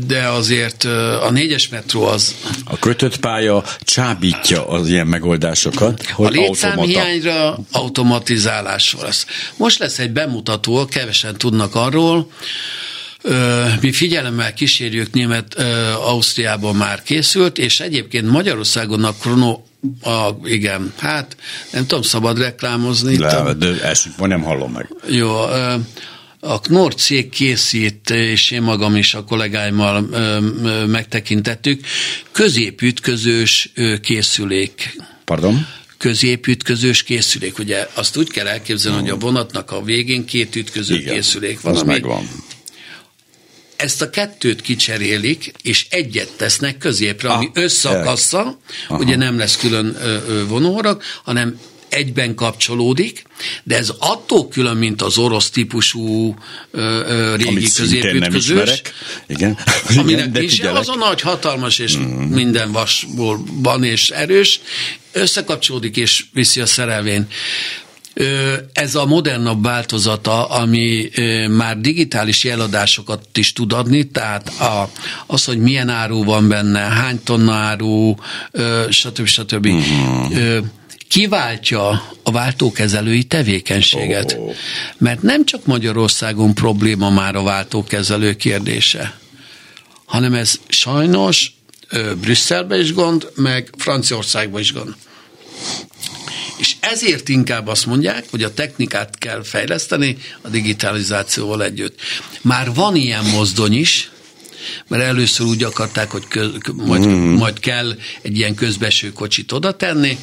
[SPEAKER 3] de azért a négyes metró az...
[SPEAKER 2] A kötött pálya csábítja az ilyen megoldásokat,
[SPEAKER 3] hogy A létszámhiányra automatizálás lesz. Most lesz egy bemutató, kevesen tudnak arról, mi figyelemmel kísérjük, német Ausztriában már készült, és egyébként Magyarországon a krono a, igen, hát nem tudom, szabad reklámozni.
[SPEAKER 2] Le, de ezt nem hallom meg.
[SPEAKER 3] Jó, a Knorr cég készít, és én magam is a kollégáimmal megtekintettük, középütközős készülék.
[SPEAKER 2] Pardon?
[SPEAKER 3] középütközős készülék. Ugye azt úgy kell elképzelni, hogy a vonatnak a végén két ütköző Igen, készülék van.
[SPEAKER 2] Az ami megvan.
[SPEAKER 3] Ezt a kettőt kicserélik, és egyet tesznek középre, ami ah, összakassza, ugye nem lesz külön vonórak, hanem egyben kapcsolódik, de ez attól külön, mint az orosz típusú ö, ö, régi középütközős.
[SPEAKER 2] Igen.
[SPEAKER 3] Aminek Igen, is az a nagy, hatalmas és mm. minden vasból van és erős, összekapcsolódik és viszi a szerelvén. Ez a modernabb változata, ami már digitális jeladásokat is tud adni, tehát a, az, hogy milyen áru van benne, hány tonna áru, stb. stb. Mm kiváltja a váltókezelői tevékenységet. Oh. Mert nem csak Magyarországon probléma már a váltókezelő kérdése, hanem ez sajnos Brüsszelben is gond, meg Franciaországban is gond. És ezért inkább azt mondják, hogy a technikát kell fejleszteni a digitalizációval együtt. Már van ilyen mozdony is, mert először úgy akarták, hogy köz, majd, mm. majd kell egy ilyen közbeső kocsit oda tenni,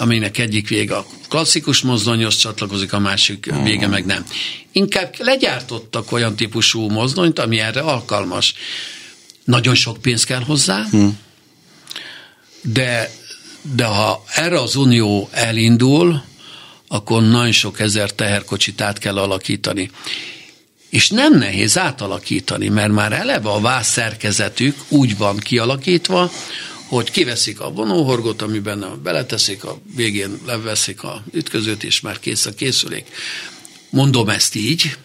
[SPEAKER 3] aminek egyik vége a klasszikus mozdonyhoz csatlakozik, a másik vége meg nem. Inkább legyártottak olyan típusú mozdonyt, ami erre alkalmas. Nagyon sok pénz kell hozzá, hmm. de, de ha erre az unió elindul, akkor nagyon sok ezer teherkocsit át kell alakítani. És nem nehéz átalakítani, mert már eleve a vász szerkezetük úgy van kialakítva, hogy kiveszik a vonóhorgot, amiben beleteszik, a végén leveszik a ütközőt, és már kész a készülék. Mondom ezt így.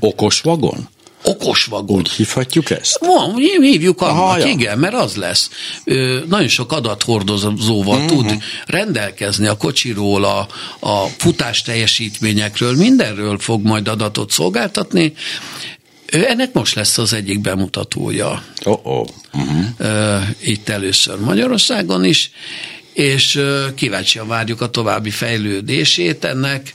[SPEAKER 2] Okos vagon?
[SPEAKER 3] okos vagon.
[SPEAKER 2] Úgy hívhatjuk ezt?
[SPEAKER 3] Van, hívjuk annak, Aha, ja. igen, mert az lesz. Ö, nagyon sok adathordozóval uh-huh. tud rendelkezni a kocsiról, a, a futás teljesítményekről, mindenről fog majd adatot szolgáltatni, ennek most lesz az egyik bemutatója.
[SPEAKER 2] Oh, oh. Uh-huh.
[SPEAKER 3] Itt először Magyarországon is, és kíváncsian várjuk a további fejlődését ennek,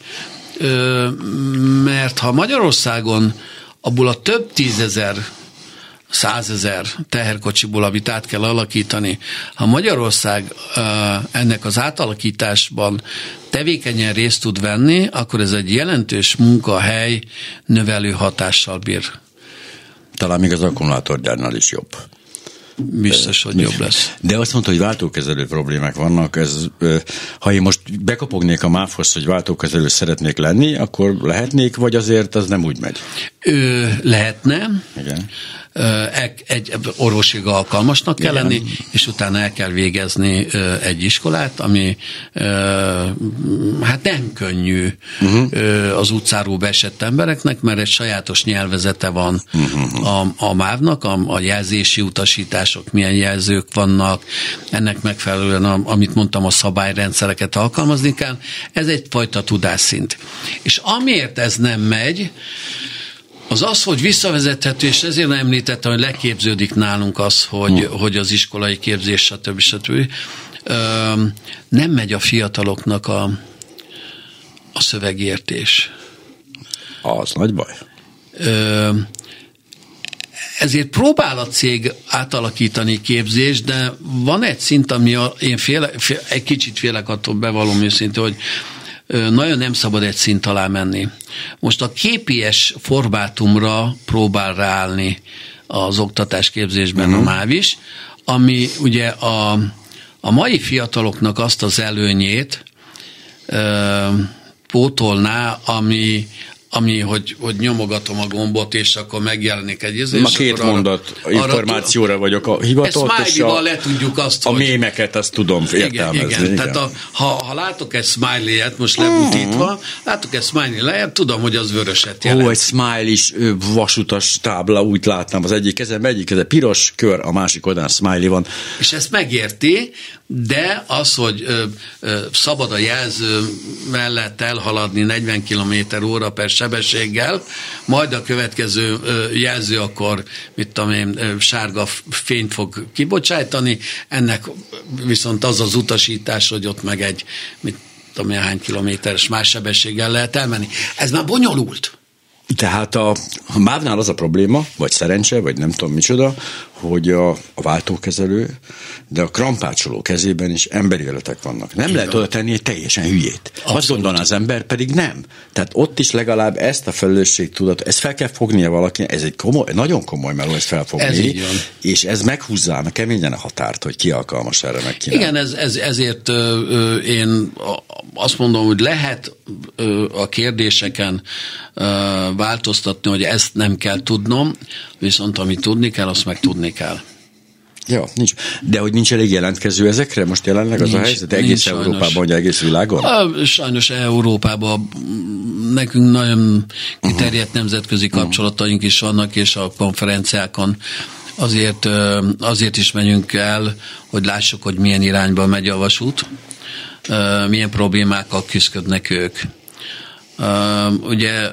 [SPEAKER 3] mert ha Magyarországon abból a több tízezer százezer teherkocsiból, amit át kell alakítani. Ha Magyarország ennek az átalakításban tevékenyen részt tud venni, akkor ez egy jelentős munkahely növelő hatással bír.
[SPEAKER 2] Talán még az akkumulátorgyárnál is jobb.
[SPEAKER 3] Biztos, hogy jobb lesz.
[SPEAKER 2] De azt mondta, hogy váltókezelő problémák vannak. Ez, ha én most bekapognék a MÁF-hoz, hogy váltókezelő szeretnék lenni, akkor lehetnék, vagy azért az nem úgy megy?
[SPEAKER 3] Ő lehetne. Igen egy orvosi alkalmasnak kell lenni, és utána el kell végezni egy iskolát, ami hát nem könnyű uh-huh. az utcáról beesett embereknek, mert egy sajátos nyelvezete van uh-huh. a, a mávnak, a, a jelzési utasítások, milyen jelzők vannak, ennek megfelelően, amit mondtam, a szabályrendszereket alkalmazni kell. Ez egyfajta tudásszint. És amiért ez nem megy, az az, hogy visszavezethető, és ezért nem említettem, hogy leképződik nálunk az, hogy, hmm. hogy az iskolai képzés, stb. stb. nem megy a fiataloknak a, a szövegértés.
[SPEAKER 2] Az nagy baj. Ö,
[SPEAKER 3] ezért próbál a cég átalakítani képzést, de van egy szint, ami a, én féle, fél, egy kicsit félek attól bevallom őszintén, hogy nagyon nem szabad egy szint alá menni. Most a képies formátumra próbál ráállni az oktatásképzésben uh-huh. a mhm. MÁV is, ami ugye a, a mai fiataloknak azt az előnyét ö, pótolná, ami ami, hogy, hogy nyomogatom a gombot, és akkor megjelenik egy izé,
[SPEAKER 2] Ma két
[SPEAKER 3] arra,
[SPEAKER 2] mondat arra, információra arra, vagyok a
[SPEAKER 3] a, le tudjuk azt,
[SPEAKER 2] a hogy... mémeket azt tudom értelmezni.
[SPEAKER 3] Igen, igen. igen. tehát a, ha, ha látok egy smiley-et, most lebutítva, uh-huh. látok egy smiley-et, tudom, hogy az vöröset jelent.
[SPEAKER 2] Ó, egy smiley is vasutas tábla, úgy láttam az egyik kezem, egyik kezem piros kör, a másik oldalán smiley van.
[SPEAKER 3] És ezt megérti, de az, hogy ö, ö, szabad a jelző mellett elhaladni 40 km óra per sebességgel, majd a következő jelző akkor, mit tudom én, sárga fényt fog kibocsájtani, ennek viszont az az utasítás, hogy ott meg egy, mit tudom én, hány kilométeres más sebességgel lehet elmenni. Ez már bonyolult.
[SPEAKER 2] Tehát a, a mávnál az a probléma, vagy szerencse, vagy nem tudom micsoda, hogy a, a váltókezelő, de a krampácsoló kezében is emberi életek vannak. Nem Igen. lehet oda tenni egy teljesen hülyét. Abszolút. Azt gondolná az ember, pedig nem. Tehát ott is legalább ezt a felelősségtudat, ezt fel kell fognia valaki, ez egy komoly, nagyon komoly meló, ezt felfogni. Ez és ez meghúzzána keményen a határt, hogy ki alkalmas erre meg ki
[SPEAKER 3] Igen, ez, ez, ezért ö, ö, én azt mondom, hogy lehet a kérdéseken változtatni, hogy ezt nem kell tudnom, viszont amit tudni kell, azt meg tudni kell.
[SPEAKER 2] Ja, nincs. De hogy nincs elég jelentkező ezekre most jelenleg az nincs, a helyzet? Egész nincs, Európában, vagy egész világon?
[SPEAKER 3] A, sajnos Európában nekünk nagyon kiterjedt nemzetközi kapcsolataink is vannak, és a konferenciákon azért, azért is megyünk el, hogy lássuk, hogy milyen irányba megy a vasút, milyen problémákkal küzdködnek ők. Ugye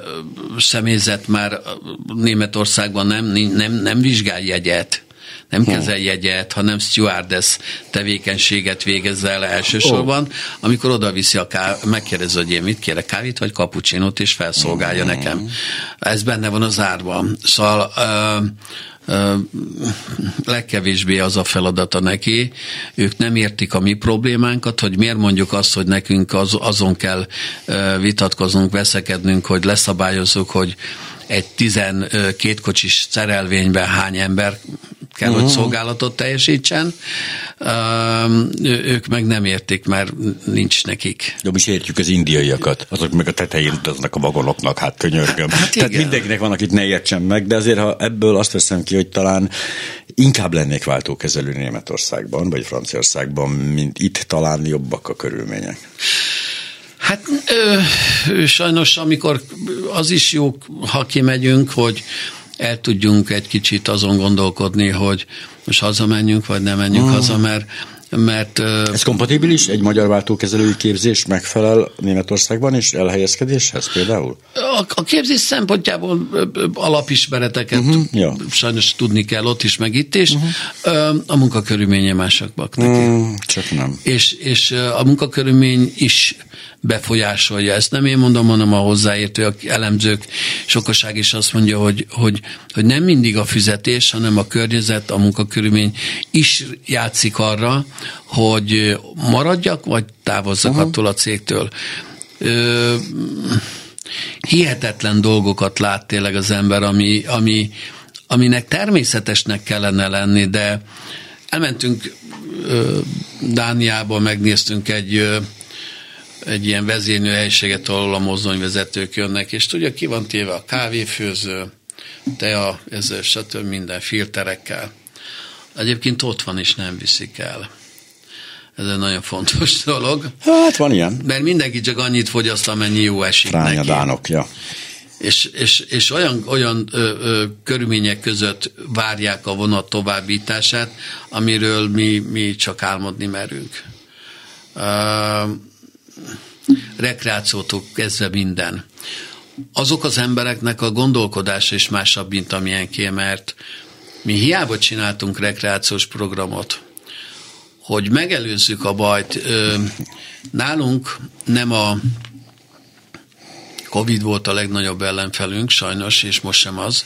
[SPEAKER 3] személyzet már Németországban nem, nem, nem vizsgál jegyet, nem hm. kezel jegyet, hanem stewardess tevékenységet végez el elsősorban, oh. amikor oda viszi a káv, megkérdezi, hogy én mit kérek, kávét vagy kapucsinót, és felszolgálja mm. nekem. Ez benne van az árban. Szóval legkevésbé az a feladata neki. Ők nem értik a mi problémánkat, hogy miért mondjuk azt, hogy nekünk az, azon kell vitatkoznunk, veszekednünk, hogy leszabályozzuk, hogy egy 12 kocsis szerelvényben hány ember kell, uh-huh. hogy mhm. szolgálatot teljesítsen. Ők meg nem értik, mert nincs nekik.
[SPEAKER 2] De mi is értjük az indiaiakat, azok meg a tetején utaznak a vagonoknak, hát könyörgöm. Hát Tehát mindenkinek van, akit ne értsen meg, de azért ha ebből azt veszem ki, hogy talán inkább lennék váltókezelő Németországban, vagy Franciaországban, mint itt talán jobbak a körülmények.
[SPEAKER 3] Hát ö, sajnos, amikor az is jó, ha kimegyünk, hogy el tudjunk egy kicsit azon gondolkodni, hogy most hazamenjünk, vagy nem menjünk mm. haza, mert mert...
[SPEAKER 2] Ez kompatibilis? Egy magyar váltókezelői képzés megfelel Németországban és elhelyezkedéshez például?
[SPEAKER 3] A, a képzés szempontjából alapismereteket uh-huh, ja. sajnos tudni kell ott is, meg itt is. Uh-huh. A munkakörülménye másoknak neki. Mm,
[SPEAKER 2] csak nem.
[SPEAKER 3] És, és a munkakörülmény is befolyásolja. Ezt nem én mondom, hanem a hozzáértők, elemzők, sokaság is azt mondja, hogy, hogy, hogy nem mindig a fizetés, hanem a környezet, a munkakörülmény is játszik arra, hogy maradjak, vagy távozzak uh-huh. attól a cégtől. Ö, hihetetlen dolgokat lát tényleg az ember, ami, ami, aminek természetesnek kellene lenni, de elmentünk ö, Dániába, megnéztünk egy ö, egy ilyen vezénylőhelyiséget, ahol a mozdonyvezetők jönnek, és tudja, ki van téve a kávéfőző, tea, ez stb. minden filterekkel. Egyébként ott van, és nem viszik el. Ez egy nagyon fontos dolog.
[SPEAKER 2] Hát van ilyen.
[SPEAKER 3] Mert mindenki csak annyit fogyaszt, amennyi jó esik Fránya
[SPEAKER 2] Dánok, ja.
[SPEAKER 3] És, és, és olyan, olyan ö, ö, körülmények között várják a vonat továbbítását, amiről mi, mi csak álmodni merünk. Uh, rekreációtól kezdve minden. Azok az embereknek a gondolkodása is másabb, mint amilyenké, mert mi hiába csináltunk rekreációs programot, hogy megelőzzük a bajt. Nálunk nem a Covid volt a legnagyobb ellenfelünk, sajnos, és most sem az,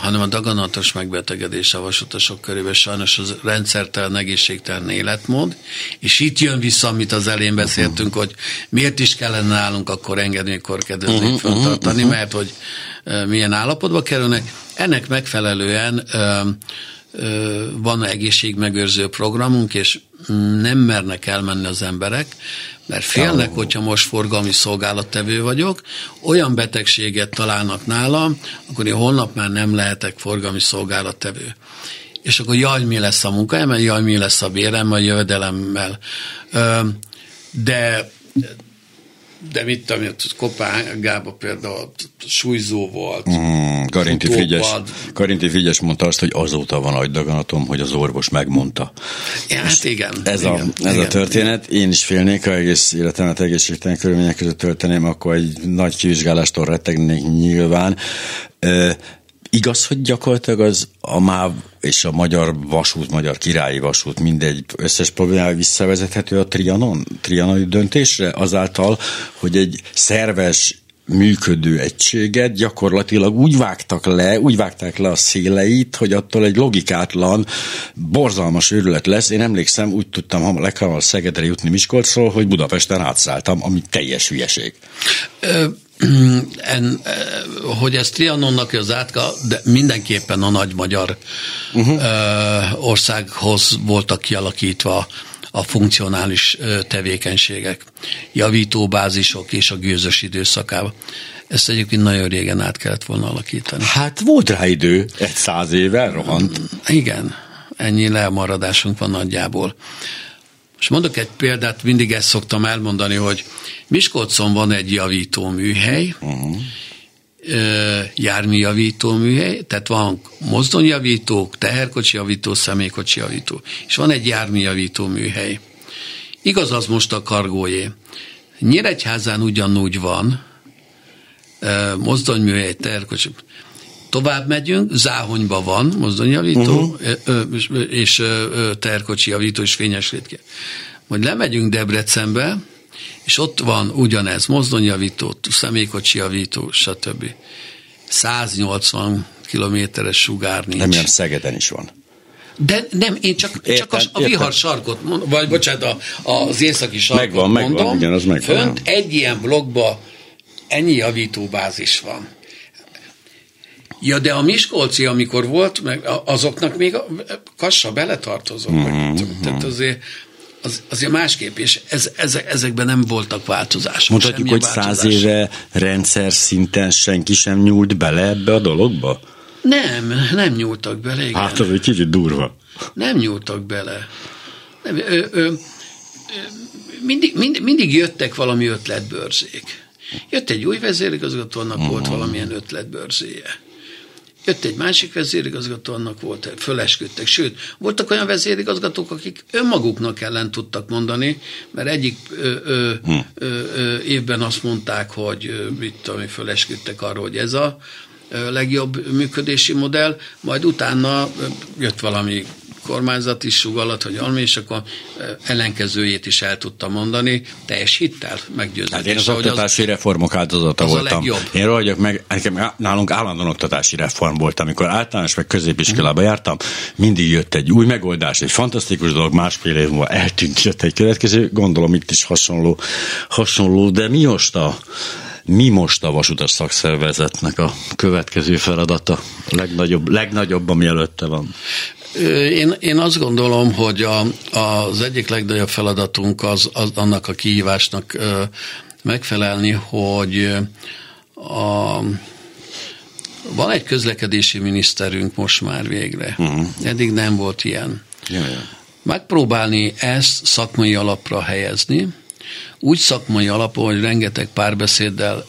[SPEAKER 3] hanem a daganatos megbetegedés a vasutasok körében sajnos az rendszertelen, egészségtelen életmód, és itt jön vissza, amit az elén beszéltünk, hogy miért is kellene nálunk akkor engedni, akkor kedvezni, uh-huh, föntartani, uh-huh. mert hogy milyen állapotba kerülnek. Ennek megfelelően van egészségmegőrző programunk, és nem mernek elmenni az emberek, mert félnek, hogyha most forgalmi szolgálattevő vagyok, olyan betegséget találnak nálam, akkor én holnap már nem lehetek forgalmi szolgálattevő. És akkor jaj, mi lesz a munkahelyem, jaj, mi lesz a bérem, a jövedelemmel. De de mit tudom, Kopenhágában például súlyzó volt.
[SPEAKER 2] Mm, Karinti, Frigyes, Karinti Frigyes mondta azt, hogy azóta van agydaganatom, hogy az orvos megmondta.
[SPEAKER 3] Ja, hát igen.
[SPEAKER 2] Ez,
[SPEAKER 3] igen,
[SPEAKER 2] a, ez
[SPEAKER 3] igen,
[SPEAKER 2] a történet. Én is félnék, ha egész életemet egészségtelen körülmények között tölteném, akkor egy nagy kivizsgálástól rettegnék nyilván. Igaz, hogy gyakorlatilag az a MÁV és a magyar vasút, magyar királyi vasút mindegy összes problémája visszavezethető a trianon, trianoni döntésre azáltal, hogy egy szerves működő egységet gyakorlatilag úgy vágtak le, úgy vágták le a széleit, hogy attól egy logikátlan, borzalmas őrület lesz. Én emlékszem, úgy tudtam leghamarabb Szegedre jutni Miskolcról, hogy Budapesten átszálltam, ami teljes hülyeség.
[SPEAKER 3] Ö- en, eh, hogy ez Trianonnak az átka, de mindenképpen a nagy magyar uh-huh. országhoz voltak kialakítva a funkcionális tevékenységek, javítóbázisok és a gőzös időszakában. Ezt egyébként nagyon régen át kellett volna alakítani.
[SPEAKER 2] Hát volt rá idő, egy száz éve rohant.
[SPEAKER 3] Igen, ennyi lemaradásunk van nagyjából. És mondok egy példát, mindig ezt szoktam elmondani, hogy Miskolcon van egy javító műhely, uh-huh. jármi javító műhely, tehát van mozdonyjavító, teherkocsi javító, személykocsi javító, és van egy jármi javító műhely. Igaz az most a kargójé. Nyíregyházán ugyanúgy van, mozdonyműhely, teherkocsi, tovább megyünk, Záhonyba van mozdonyjavító, uh-huh. és terkocsi javító és fényes létke. Majd lemegyünk Debrecenbe, és ott van ugyanez, mozdonyjavító, személykocsi javító, stb. 180 kilométeres sugár nincs.
[SPEAKER 2] Nem ilyen Szegeden is van.
[SPEAKER 3] De nem, én csak, értem, csak a, a vihar sarkot, vagy bocsánat, a, az északi sarkot
[SPEAKER 2] megvan,
[SPEAKER 3] mondom.
[SPEAKER 2] Megvan, igen, az megvan.
[SPEAKER 3] Fönt egy ilyen blokkba ennyi javítóbázis van. Ja, de a Miskolci, amikor volt, meg azoknak még a kassa beletartozott. Mm-hmm. Tehát azért az, azért másképp, és ez, ez, ezekben nem voltak változások.
[SPEAKER 2] Mondhatjuk, hogy száz éve rendszer szinten senki sem nyúlt bele ebbe a dologba?
[SPEAKER 3] Nem, nem nyúltak bele, igen.
[SPEAKER 2] Hát az egy kicsit durva.
[SPEAKER 3] Nem nyúltak bele. Nem, ö, ö, ö, mindig, mind, mindig jöttek valami ötletbőrzék. Jött egy új vezérigazgató, annak uh-huh. volt mhm. valamilyen ötletbőrzéje. Jött egy másik vezérigazgató, annak volt, fölesküdtek. Sőt, voltak olyan vezérigazgatók, akik önmaguknak ellen tudtak mondani, mert egyik ö, ö, hm. ö, ö, évben azt mondták, hogy mit tudom, fölesküdtek arról, hogy ez a legjobb működési modell, majd utána jött valami kormányzat is sugallat, hogy almi, és akkor ellenkezőjét is el tudta mondani, teljes hittel meggyőződése.
[SPEAKER 2] Hát én az oktatási az, reformok áldozata
[SPEAKER 3] az
[SPEAKER 2] voltam. Én rohagyok meg, nekem nálunk állandóan oktatási reform volt, amikor általános meg középiskolába jártam, mindig jött egy új megoldás, egy fantasztikus dolog, másfél év múlva eltűnt, jött egy következő, gondolom itt is hasonló, hasonló de mi most a mi most a vasutas szakszervezetnek a következő feladata? A legnagyobb, legnagyobb, ami előtte van.
[SPEAKER 3] Én, én azt gondolom, hogy a, az egyik legnagyobb feladatunk az, az annak a kihívásnak megfelelni, hogy a, van egy közlekedési miniszterünk most már végre. Uh-huh. Eddig nem volt ilyen.
[SPEAKER 2] Ja, ja.
[SPEAKER 3] Megpróbálni ezt szakmai alapra helyezni, úgy szakmai alapon, hogy rengeteg párbeszéddel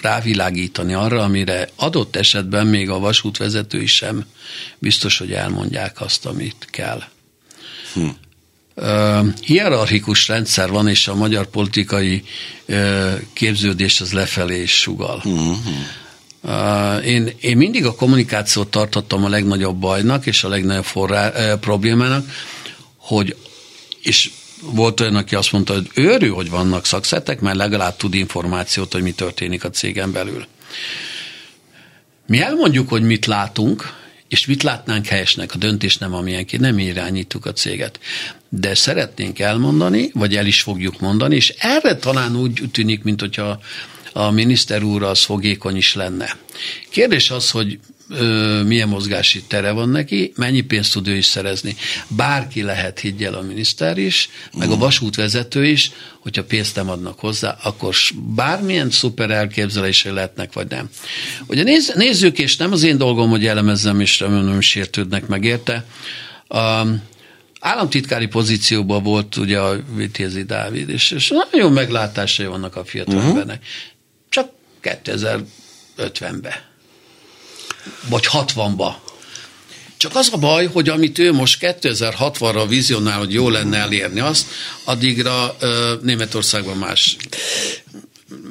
[SPEAKER 3] rávilágítani arra, amire adott esetben még a vasútvezetői sem biztos, hogy elmondják azt, amit kell. Hm. Uh, hierarchikus rendszer van, és a magyar politikai uh, képződés az lefelé is sugal. Uh-huh. Uh, én, én mindig a kommunikációt tartottam a legnagyobb bajnak, és a legnagyobb forrá, problémának, hogy, és volt olyan, aki azt mondta, hogy őrű, hogy vannak szakszetek, mert legalább tud információt, hogy mi történik a cégen belül. Mi elmondjuk, hogy mit látunk, és mit látnánk helyesnek, a döntés nem amilyen ki, nem irányítjuk a céget. De szeretnénk elmondani, vagy el is fogjuk mondani, és erre talán úgy tűnik, mint hogyha a miniszter úr az fogékony is lenne. Kérdés az, hogy ö, milyen mozgási tere van neki, mennyi pénzt tud ő is szerezni. Bárki lehet, higgyel a miniszter is, meg a vasútvezető is, hogyha pénzt nem adnak hozzá, akkor bármilyen szuper elképzelései lehetnek, vagy nem. Ugye néz, nézzük, és nem az én dolgom, hogy elemezzem, és remélem sértődnek meg érte. A, államtitkári pozícióban volt ugye a Vitézi Dávid, és, és nagyon meglátásai vannak a fiatal uh-huh. embernek. Csak 2050-be vagy 60-ba. Csak az a baj, hogy amit ő most 2060-ra vizionál, hogy jó lenne elérni azt, addigra ö, Németországban más.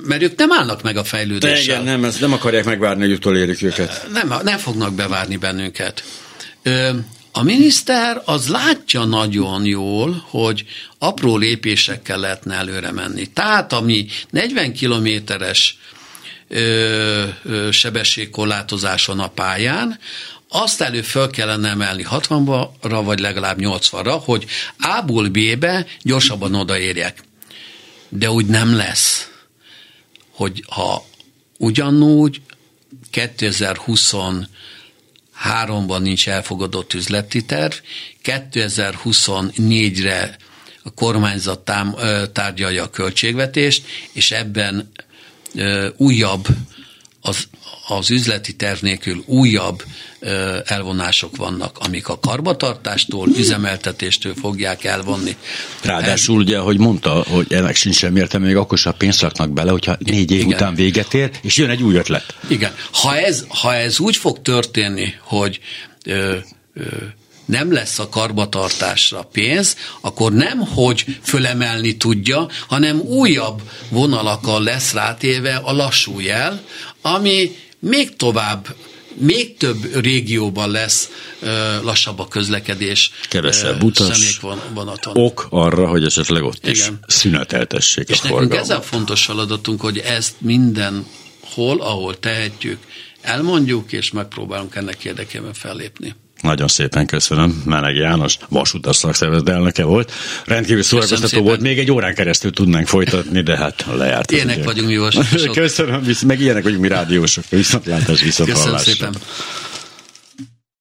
[SPEAKER 3] Mert ők nem állnak meg a fejlődéssel.
[SPEAKER 2] igen, nem, ezt nem akarják megvárni, hogy utolérjük őket.
[SPEAKER 3] Nem, nem fognak bevárni bennünket. Ö, a miniszter az látja nagyon jól, hogy apró lépésekkel lehetne előre menni. Tehát ami 40 kilométeres sebességkorlátozáson a pályán, azt elő föl kellene emelni 60-ra, vagy legalább 80-ra, hogy A-ból B-be gyorsabban odaérjek. De úgy nem lesz, hogy ha ugyanúgy 2023-ban nincs elfogadott üzleti terv, 2024-re a kormányzat tárgyalja a költségvetést, és ebben újabb az, az üzleti terv nélkül újabb ö, elvonások vannak, amik a karbatartástól, üzemeltetéstől fogják elvonni.
[SPEAKER 2] Ráadásul ugye, hogy mondta, hogy ennek sincs sem értelme, még akkor sem pénzt raknak bele, hogyha négy év Igen. után véget ér, és jön egy új ötlet.
[SPEAKER 3] Igen. Ha ez, ha ez úgy fog történni, hogy ö, ö, nem lesz a karbatartásra pénz, akkor nem hogy fölemelni tudja, hanem újabb vonalakkal lesz rátéve a lassú jel, ami még tovább még több régióban lesz uh, lassabb a közlekedés.
[SPEAKER 2] Kevesebb utas. Ok arra, hogy esetleg ott Igen. is szüneteltessék
[SPEAKER 3] És a nekünk forgalmat. ez a fontos feladatunk, hogy ezt mindenhol, ahol tehetjük, elmondjuk, és megpróbálunk ennek érdekében fellépni.
[SPEAKER 2] Nagyon szépen köszönöm. Meleg János, vasutas szakszervezet elnöke volt. Rendkívül szórakoztató volt. Még egy órán keresztül tudnánk folytatni, de hát lejárt.
[SPEAKER 3] Ilyenek vagyunk mi vasútosok.
[SPEAKER 2] Köszönöm, meg ilyenek vagyunk mi rádiósok. Viszontlátás, viszont
[SPEAKER 3] Köszönöm hallásra. szépen.